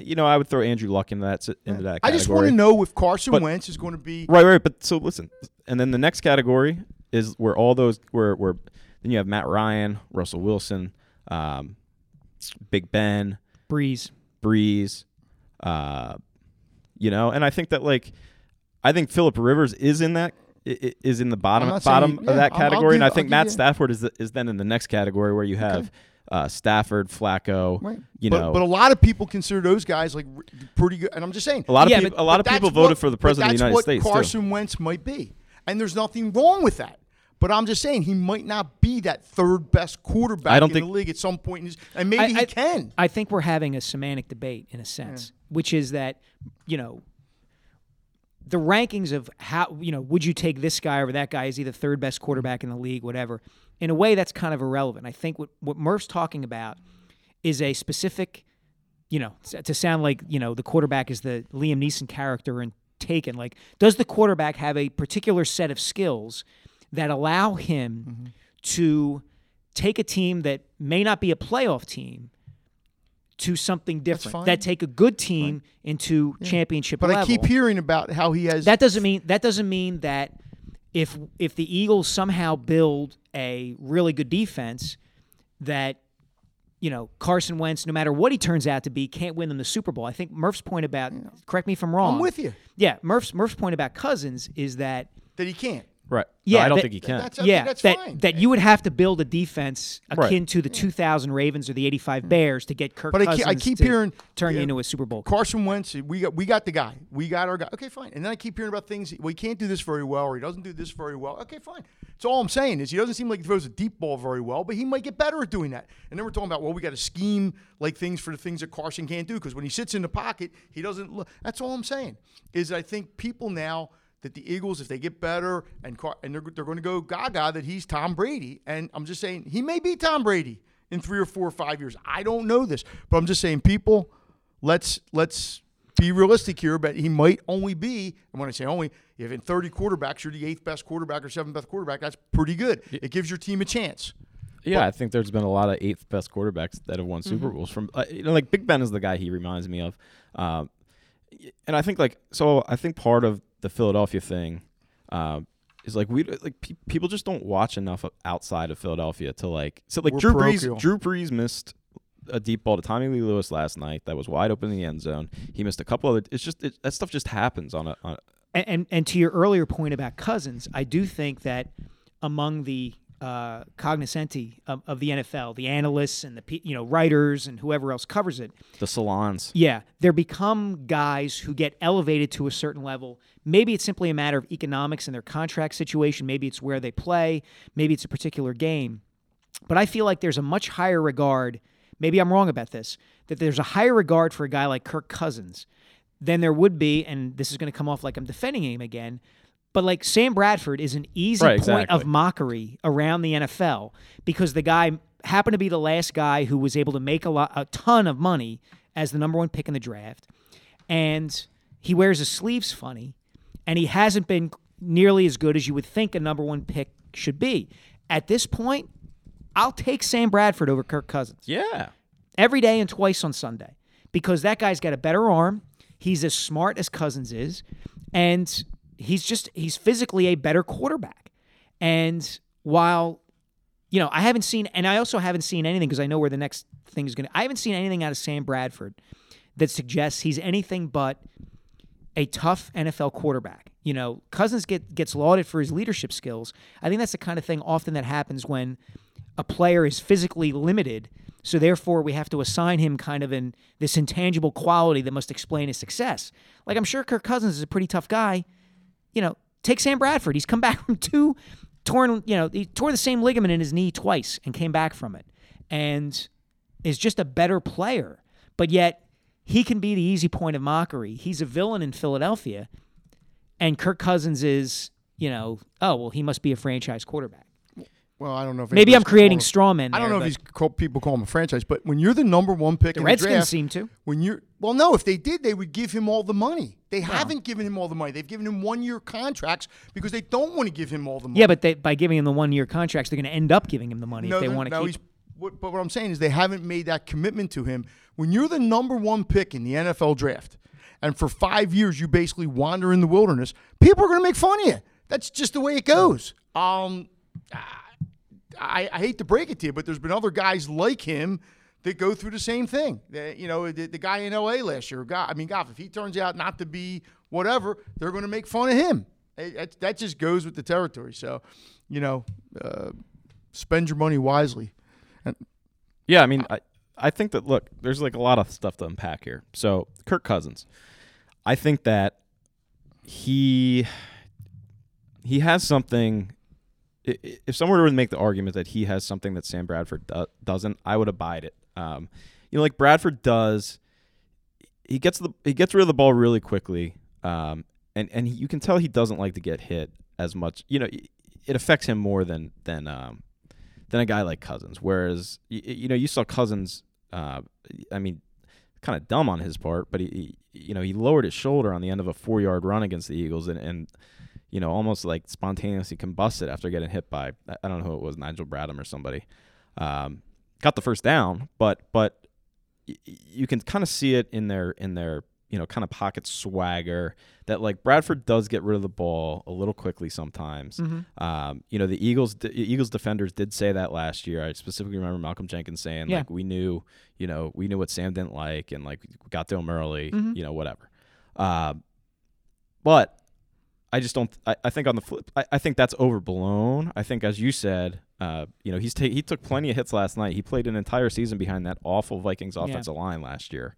you know, I would throw Andrew Luck into that into that I just want to know if Carson But- Wentz is going to be. Right, right. But so listen, and then the next category is where all those where where then you have Matt Ryan, Russell Wilson, um, Big Ben, Brees. Brees, uh, you know, and I think that like I think Philip Rivers is in that i- i- is in the bottom saying- bottom yeah, of that category, and give- I I'll think Matt you- Stafford is is then in the next category where you have uh, Stafford, Flacco, Right. you but, know, but a lot of people consider those guys like pretty good. And I'm just saying, a lot of Yeah, people but- a lot of people voted what- for the president of the that's United what States too. Carson Wentz might be, and there's nothing wrong with that. But I'm just saying he might not be that third best quarterback I don't in think- the league at some point, in his, and maybe I- he I- can. I think we're having a semantic debate in a sense, which is that you know the rankings of how you know would you take this guy over that guy is he the third best quarterback in the league, whatever. In a way, that's kind of irrelevant. I think what what Murph's talking about is a specific you know, to sound like you know the quarterback is the Liam Neeson character in Taken. Like, does the quarterback have a particular set of skills that allow him Mm-hmm. to take a team that may not be a playoff team to something different? That take a good team into championship But level. I keep hearing about how he has. That doesn't mean that doesn't mean that if if the Eagles somehow build a really good defense that you know Carson Wentz, no matter what he turns out to be, can't win them the Super Bowl. I think Murph's point about correct me if I'm wrong. I'm with you Yeah, Murph's Murph's point about Cousins is that that he can't. Right. Yeah, No, I don't that- think he can. That's, I think yeah that's that fine. that you would have to build a defense Right. akin to the hmm. 2000 Ravens or the 85 hmm. Bears to get Kirk But I keep, I keep to hearing turn you yeah, into a Super Bowl. Carson Wentz, we got we got the guy. We got our guy. Okay, fine. And then I keep hearing about things. Well, he can't do this very well, or he doesn't do this very well. Okay, fine. So all I'm saying is he doesn't seem like he throws a deep ball very well, but he might get better at doing that. And then we're talking about well, we got to scheme like things for the things that Carson can't do because when he sits in the pocket, he doesn't. Look. That's all I'm saying. Is I think people now that the Eagles, if they get better and Car- and they're, they're going to go gaga that he's Tom Brady, and I'm just saying he may be Tom Brady in three or four or five years. I don't know this, but I'm just saying people let's let's be realistic here. But he might only be, and when I say only, if in 30 quarterbacks you're the eighth best quarterback or seventh best quarterback, that's pretty good. It gives your team a chance. Yeah, I think there's been a lot of eighth best quarterbacks that have won Super Mm-hmm. Bowls. From uh, you know, like Big Ben is the guy he reminds me of, um, and I think like so. I think part of the Philadelphia thing um, is like we like pe- people just don't watch enough outside of Philadelphia to like so like We're Drew parochial. Brees. Drew Brees missed a deep ball to Tommy Lee Lewis last night that was wide open in the end zone. He missed a couple other. It's just it, that stuff just happens on a. On, and, and and to your earlier point about Cousins, I do think that among the uh, cognoscenti of, of the NFL, the analysts and the you know writers and whoever else covers it, the salons. yeah, there become guys who get elevated to a certain level. Maybe it's simply a matter of economics and their contract situation. Maybe it's where they play. Maybe it's a particular game. But I feel like there's a much higher regard. Maybe I'm wrong about this. That there's a higher regard for a guy like Kirk Cousins than there would be, and this is going to come off like I'm defending him again. But like Sam Bradford is an easy Right, point of mockery around the NFL because the guy happened to be the last guy who was able to make a lot, a ton of money as the number one pick in the draft, and he wears his sleeves funny, and he hasn't been nearly as good as you would think a number one pick should be. At this point, I'll take Sam Bradford over Kirk Cousins Yeah. every day and twice on Sunday because that guy's got a better arm. He's as smart as Cousins is, and he's just he's physically a better quarterback. And while you know, I haven't seen, and I also haven't seen anything because I know where the next thing is going to. I haven't seen anything out of Sam Bradford that suggests he's anything but a tough NFL quarterback. You know, Cousins get gets lauded for his leadership skills. I think that's the kind of thing often that happens when a player is physically limited. So therefore, we have to assign him kind of in this intangible quality that must explain his success. Like I'm sure Kirk Cousins is a pretty tough guy. You know, take Sam Bradford. He's come back from two torn. You know, he tore the same ligament in his knee twice and came back from it, and is just a better player. But yet, he can be the easy point of mockery. He's a villain in Philadelphia, and Kirk Cousins is, you know, oh well, he must be a franchise quarterback. Well, I don't know if Maybe I'm creating straw men. I don't there, know if these call, people call him a franchise, but when you're the number one pick the in Redskins the draft, seem to. when you're well, no, if they did, they would give him all the money. They haven't given him all the money. They've given him one year contracts because they don't want to give him all the money. Yeah, but they, by giving him the one year contracts, they're going to end up giving him the money no, if they want to no, keep. What, but what I'm saying is they haven't made that commitment to him. When you're the number one pick in the NFL draft, and for five years you basically wander in the wilderness, people are going to make fun of you. That's just the way it goes. Um, I, I hate to break it to you, but there's been other guys like him that go through the same thing. The- you know, the, the guy in LA last year, God, I mean, God, if he turns out not to be whatever, they're going to make fun of him. It- that, that just goes with the territory. So, you know, uh, spend your money wisely. Yeah, I mean, I, I think that look, there's like a lot of stuff to unpack here. So Kirk Cousins, I think that he he has something. If someone were to make the argument that he has something that Sam Bradford do, doesn't, I would abide it. Um, you know, like Bradford does, he gets the he gets rid of the ball really quickly, um, and and he, you can tell he doesn't like to get hit as much. You know, it, it affects him more than than um, than a guy like Cousins. Whereas, you, you know, you saw Cousins. Uh, I mean, kind of dumb on his part, but he, he, you know, he lowered his shoulder on the end of a four yard run against the Eagles and, and you know, almost like spontaneously combusted after getting hit by I don't know who it was, Nigel Bradham or somebody. Um, got the first down, but but y- you can kind of see it in their in their you know kind of pocket swagger that like Bradford does get rid of the ball a little quickly sometimes. Um, you know the Eagles the Eagles defenders did say that last year. I specifically remember Malcolm Jenkins saying Yeah. like we knew you know we knew what Sam didn't like and like got to him early. You know whatever. Uh, but I just don't. I, I think on the flip, I, I think that's overblown. I think, as you said, uh, you know, he's ta- he took plenty of hits last night. He played an entire season behind that awful Vikings offensive line last year,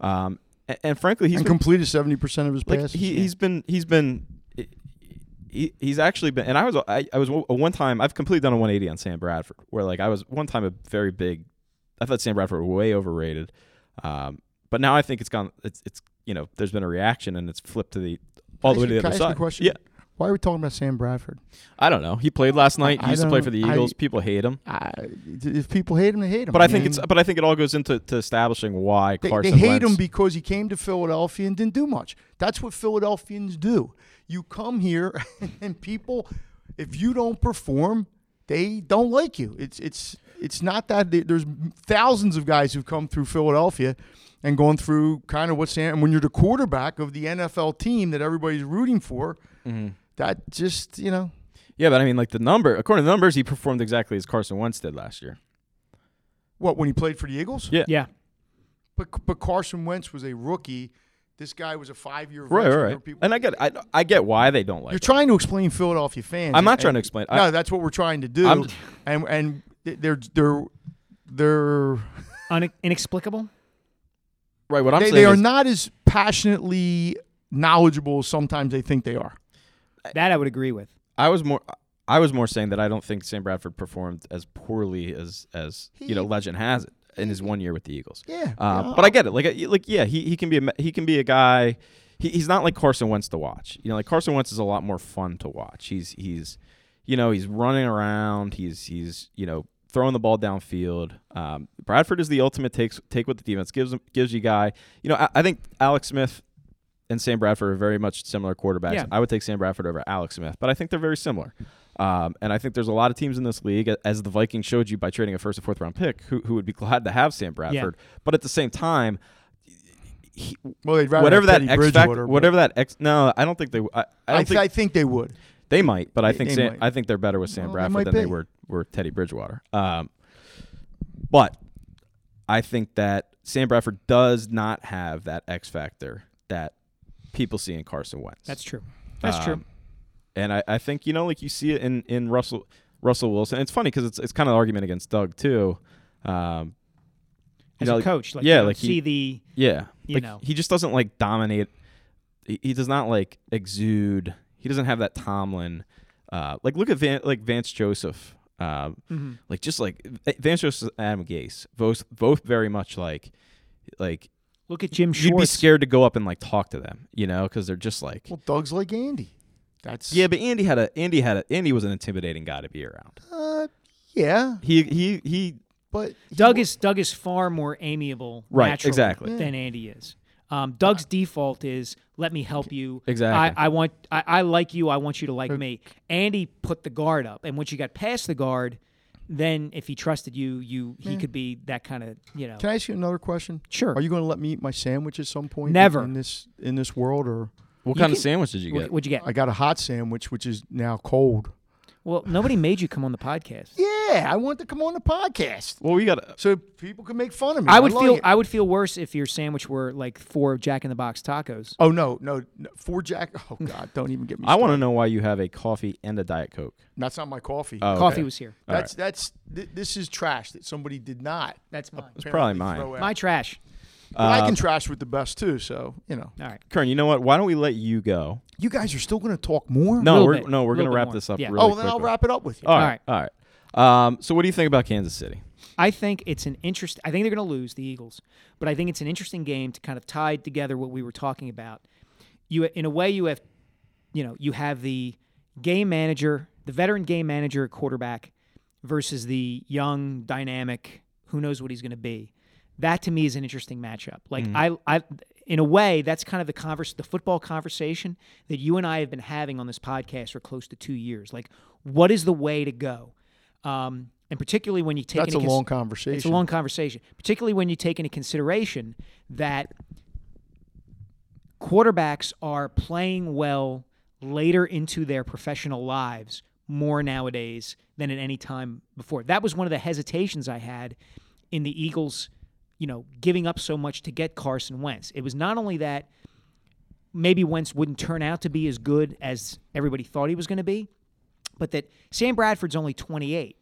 um, and, and frankly, he's and been, completed seventy percent of his like passes. he, he's been he's been. He, he's actually been, and I was I, I was one time I've completely done a 180 on Sam Bradford, where like I was one time a very big, I thought Sam Bradford was way overrated, um, but now I think it's gone. It's it's you know there's been a reaction and it's flipped to the all the way to the other ask you a side. question? Yeah, Why are we talking about Sam Bradford? I don't know. He played last night. I He used to play don't- for the I- Eagles. People hate him, I, if people hate him, they hate him. but I think mean, it's but I think it all goes into to establishing why They, they hate Wentz. him because he came to Philadelphia and didn't do much. That's what Philadelphians do. You come here and people, if you don't perform, they don't like you. It's it's it's not that there's thousands of guys who've come through Philadelphia and going through kind of what's and when you're the quarterback of the NFL team that everybody's rooting for, Mm-hmm. that just you know yeah, but I mean, like the number according to the numbers, he performed exactly as Carson Wentz did last year. what when he played for the Eagles. Yeah. Yeah. But but Carson Wentz was a rookie. This guy was a five year Right, right, right. And I get I I get why they don't like. You're him. trying to explain Philadelphia fans. I'm not and- trying to explain. I- No, that's what we're trying to do. I'm- and and they're they're they're Un- inexplicable. Right. What I'm they, saying they are is, not as passionately knowledgeable as sometimes they think they are. That I would agree with. I was more. I was more saying that I don't think Sam Bradford performed as poorly as as you know legend has it in his one year with the Eagles. Yeah, Um, yeah. but I get it. Like, uh, like yeah, he, he can be a he can be a guy. He, he's not like Carson Wentz to watch. You know, like Carson Wentz is a lot more fun to watch. He's he's you know he's running around. He's he's you know throwing the ball downfield. Um, Bradford is the ultimate takes take what the defense gives him gives you guy. You know, I, I think Alex Smith and Sam Bradford are very much similar quarterbacks. Yeah. I would take Sam Bradford over Alex Smith, but I think they're very similar. Um, and I think there's a lot of teams in this league, as the Vikings showed you by trading a first and fourth round pick, who, who would be glad to have Sam Bradford. But at the same time, he, well, they'd rather whatever have that Teddy X factor, whatever that X. No, I don't think they. I, I I, don't th- think I think they would. They might, but I think they Sam, might. I think they're better with Sam Well, Bradford might than they were were Teddy Bridgewater. Um, but I think that Sam Bradford does not have that X factor that people see in Carson Wentz. That's true. That's true. Um, And I, I think you know, like you see it in, in Russell Russell Wilson. It's funny because it's it's kind of an argument against Doug too. Um, you As know, a like- coach, like yeah, you don't like he- see the yeah, you like, know. he just doesn't like dominate. He, he does not like exude. He doesn't have that Tomlin. Uh, like look at Van, like Vance Joseph. Uh, Mhm. Like just like Vance Joseph, and Adam Gase, both both very much like like look at Jim you'd be scared to go up and like talk to them, you know, because they're just like Well, Doug's like Andy. That's yeah. But Andy had a Andy had a Andy was an intimidating guy to be around. Uh, yeah, He he he but he Doug wa- is Doug is far more amiable, Right, exactly. than Andy is. Um, Doug's default is let me help you. Exactly. I, I want I, I like you. I want you to like me. Andy put the guard up, and once you got past the guard, then if he trusted you, you he could be that kind of you know. Can I ask you another question? Sure. Are you going to let me eat my sandwich at some point? Never. in this in this world, or what You kind of sandwich did you get? What, get? would you get? I got a hot sandwich, which is now cold. Well, nobody made you come on the podcast. Yeah, I want to come on the podcast well, we got to. so people can make fun of me. I would like feel it. I would feel worse if your sandwich were like four Jack in the Box tacos. Oh no, no, no, four Jack. Oh God, don't even get me. I want to know why you have a coffee and a diet coke. That's not my coffee. Oh, Coffee okay. was here. All that's that's th- this is trash that somebody did not. That's mine. It's probably apparently mine. throw out. My trash. But I Uh, can trash with the best too. So you know, All right. Kern, you know what? Why don't we let you go? You guys are still going to talk more. No, Little we're bit. no, we're Little gonna bit wrap more. this up. Yeah. Really oh, well, then I'll quickly. wrap it up with you. All All right, all right. Um, so what do you think about Kansas City? I think it's an interest. I think they're going to lose the Eagles, but I think it's an interesting game to kind of tie together what we were talking about. You, in a way, you have, you know, you have the game manager, the veteran game manager, quarterback, versus the young, dynamic, who knows what he's going to be. That to me is an interesting matchup. Like I, I, in a way, that's kind of the converse, the football conversation that you and I have been having on this podcast for close to two years. Like, what is the way to go? Um, and particularly when you take That's a cons- long conversation. It's a long conversation, particularly when you take into consideration that quarterbacks are playing well later into their professional lives more nowadays than at any time before. That was one of the hesitations I had in the Eagles, you know, giving up so much to get Carson Wentz. It was not only that maybe Wentz wouldn't turn out to be as good as everybody thought he was going to be, but that Sam Bradford's only 28.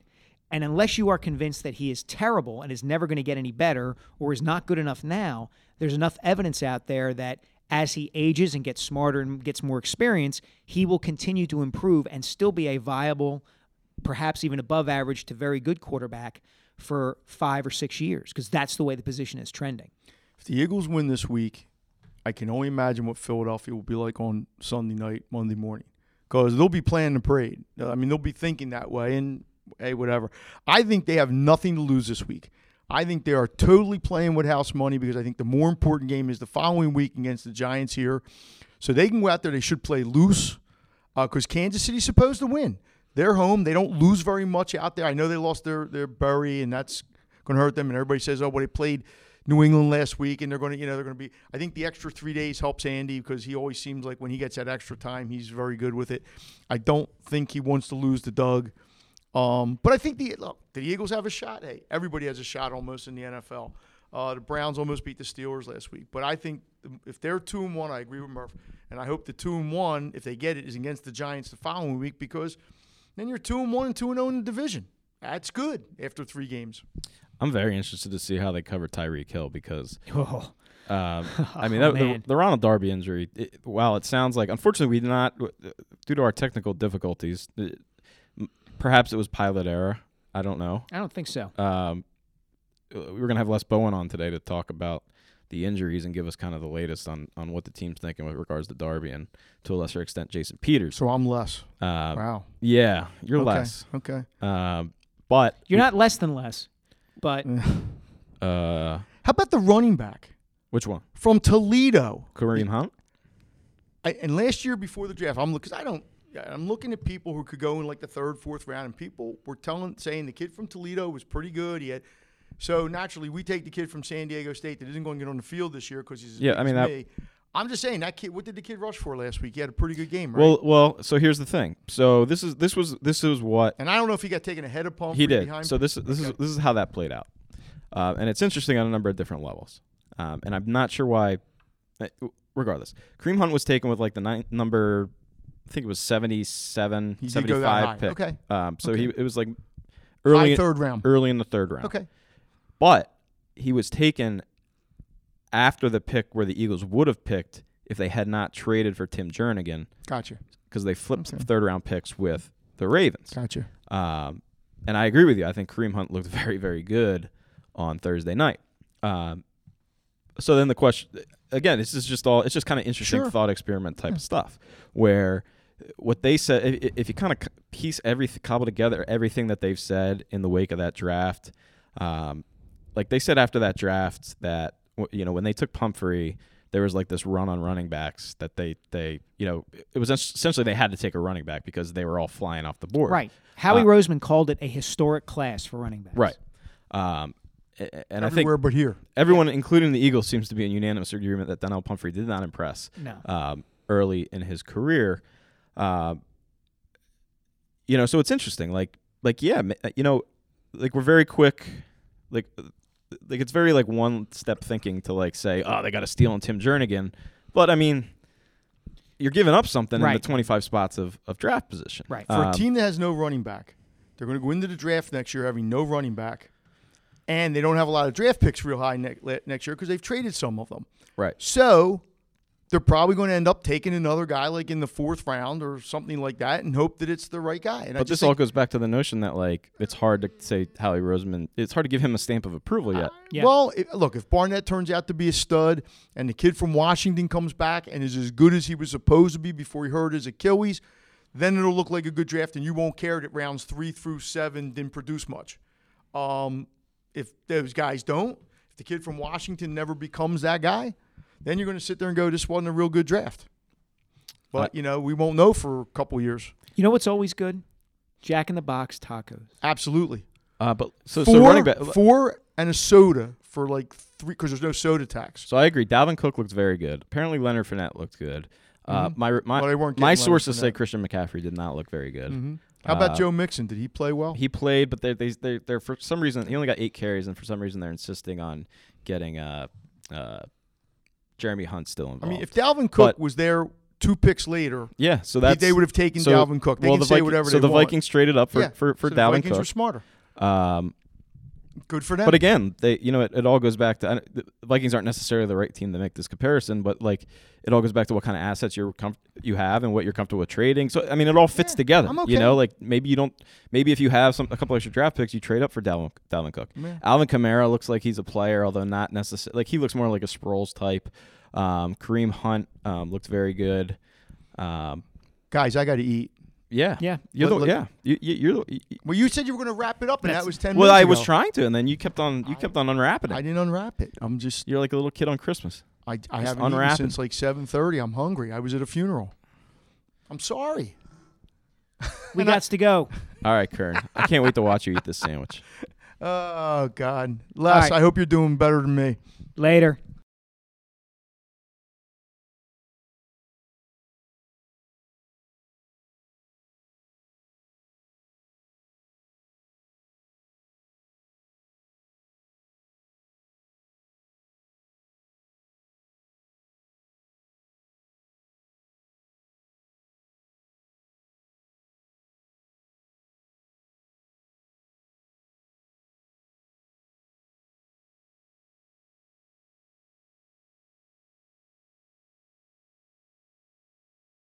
And unless you are convinced that he is terrible and is never going to get any better or is not good enough now, there's enough evidence out there that as he ages and gets smarter and gets more experience, he will continue to improve and still be a viable, perhaps even above average to very good quarterback for five or six years because that's the way the position is trending. If the Eagles win this week, I can only imagine what Philadelphia will be like on Sunday night, Monday morning, because they'll be planning the parade. I mean, they'll be thinking that way, and hey, whatever. I think they have nothing to lose this week. I think they are totally playing with house money because I think the more important game is the following week against the Giants here. So they can go out there. They should play loose uh, because Kansas City's supposed to win. They're home. They don't lose very much out there. I know they lost their their Berry, and that's going to hurt them. And everybody says, "Oh, well, they played New England last week, and they're going to, you know, they're going to be." I think the extra three days helps Andy because he always seems like when he gets that extra time, he's very good with it. I don't think he wants to lose to Doug. Um, but I think the look, the Eagles have a shot. Hey, everybody has a shot almost in the NFL. Uh, the Browns almost beat the Steelers last week, but I think if they're two and one, I agree with Murph, and I hope the two and one, if they get it, is against the Giants the following week because then you're two and one and two and zero in the division. That's good after three games. I'm very interested to see how they cover Tyreek Hill because Oh, Um, I mean, Oh, that, the, the Ronald Darby injury. It, while it sounds like, unfortunately, we did not, due to our technical difficulties, it, perhaps it was pilot error. I don't know. I don't think so. Um, we were gonna have Les Bowen on today to talk about the injuries and give us kind of the latest on on what the team's thinking with regards to Darby and to a lesser extent Jason Peters. So I'm less. Uh, Wow. Yeah, you're okay. less. Okay. Um, but You're not less than less, but Uh, How about the running back which one? from Toledo? Kareem Hunt. I, and last year before the draft, I'm because I don't. I'm looking at people who could go in like the third, fourth round, and people were telling, saying the kid from Toledo was pretty good. He had, so naturally, we take the kid from San Diego State that isn't going to get on the field this year because he's Yeah, I mean, that- me. I'm just saying that kid. What did the kid rush for last week? He had a pretty good game, right? Well, well. So here's the thing. So this is this was this is what and I don't know if he got taken ahead of Pumphrey he did. behind. So this this is this is how that played out, uh, and it's interesting on a number of different levels. Um, and I'm not sure why. uh, Regardless, Kareem Hunt was taken with like the ninth number. I think it was 77, He did go that high. 75 pick. Okay. Um, so Okay. he it was like high early third round. early in the third round. Okay. But he was taken after the pick where the Eagles would have picked if they had not traded for Tim Jernigan Gotcha. because they flipped Okay. third round picks with the Ravens. Gotcha. Um, and I agree with you. I think Kareem Hunt looked very, very good on Thursday night. Um, so then the question, again, this is just all, it's just kind of interesting Sure. thought experiment type of stuff where what they said, if, if you kind of piece everything, cobble together everything that they've said in the wake of that draft, um, like they said after that draft that, you know, when they took Pumphrey, there was like this run on running backs that they, they, you know, it was essentially they had to take a running back because they were all flying off the board. right. Howie Uh, Roseman called it a historic class for running backs. Right. Um, a- a- and I think Everywhere but here. everyone, including the Eagles, seems to be in unanimous agreement that Donnell Pumphrey did not impress No. um, early in his career. Um, you know, so it's interesting. Like, like yeah, you know, like we're very quick, like, like it's very like one step thinking to like say, oh, they got to steal on Tim Jernigan, but I mean, you're giving up something in the 25 spots of, of draft position. Right. For Um, a team that has no running back, they're going to go into the draft next year having no running back, and they don't have a lot of draft picks real high ne- next year because they've traded some of them. Right. So they're probably going to end up taking another guy like in the fourth round or something like that, and hope that it's the right guy. And I But just this all goes back to the notion that like it's hard to say Howie Roseman. It's hard to give him a stamp of approval yet. Yeah. Well, if, look, if Barnett turns out to be a stud and the kid from Washington comes back and is as good as he was supposed to be before he hurt his Achilles, then it'll look like a good draft and you won't care that rounds three through seven didn't produce much. Um, if those guys don't, if the kid from Washington never becomes that guy, then you're going to sit there and go, "This wasn't a real good draft." But you know, we won't know for a couple years. You know what's always good? Jack in the Box tacos. Absolutely. Uh, but so four, so running back. four and a soda for like three because there's no soda tax. So I agree. Dalvin Cook looks very good. Apparently Leonard Fournette looked good. Uh, my my Mm-hmm. Well, they weren't my getting Leonard sources say Christian McCaffrey did not look very good. hmm How about Uh, Joe Mixon? Did he play well? He played, but they they they they're for some reason he only got eight carries, and for some reason they're insisting on getting uh uh Jeremy Hunt still involved. I mean, if Dalvin Cook But- was there two picks later, yeah, so they, that's they would have taken so- Dalvin Cook. They well, the say Viking- whatever so the want. Vikings traded up for Yeah, for, for so the Vikings Cook. were smarter. Um, Good for them. But again, they you know it, it all goes back to the Vikings aren't necessarily the right team to make this comparison, but like it all goes back to what kind of assets you're comf- you have and what you're comfortable with trading. So I mean, it all fits Yeah, together. I'm You know, like maybe you don't. Maybe if you have some a couple extra draft picks, you trade up for Dalvin Dalvin Cook. Yeah. Alvin Kamara looks like he's a player, although not necessarily. Like he looks more like a Sproles type. Um, Kareem Hunt um, looks very good. Um, Guys, I got to eat. Yeah, Yeah. You're Look- the, look- yeah. You, you, you're the, you- Well, you said you were going to wrap it up, and that was ten well, minutes I was ago. trying to, and then you kept on you kept on unwrapping it. I it. didn't unwrap it. I'm just. You're like a little kid on Christmas. I, I haven't eaten unwrapping. since like seven thirty. I'm hungry. I was at a funeral. I'm sorry. We got to go. All right, Kern. I can't wait to watch you eat this sandwich. Oh God, Les, right. I hope you're doing better than me. Later.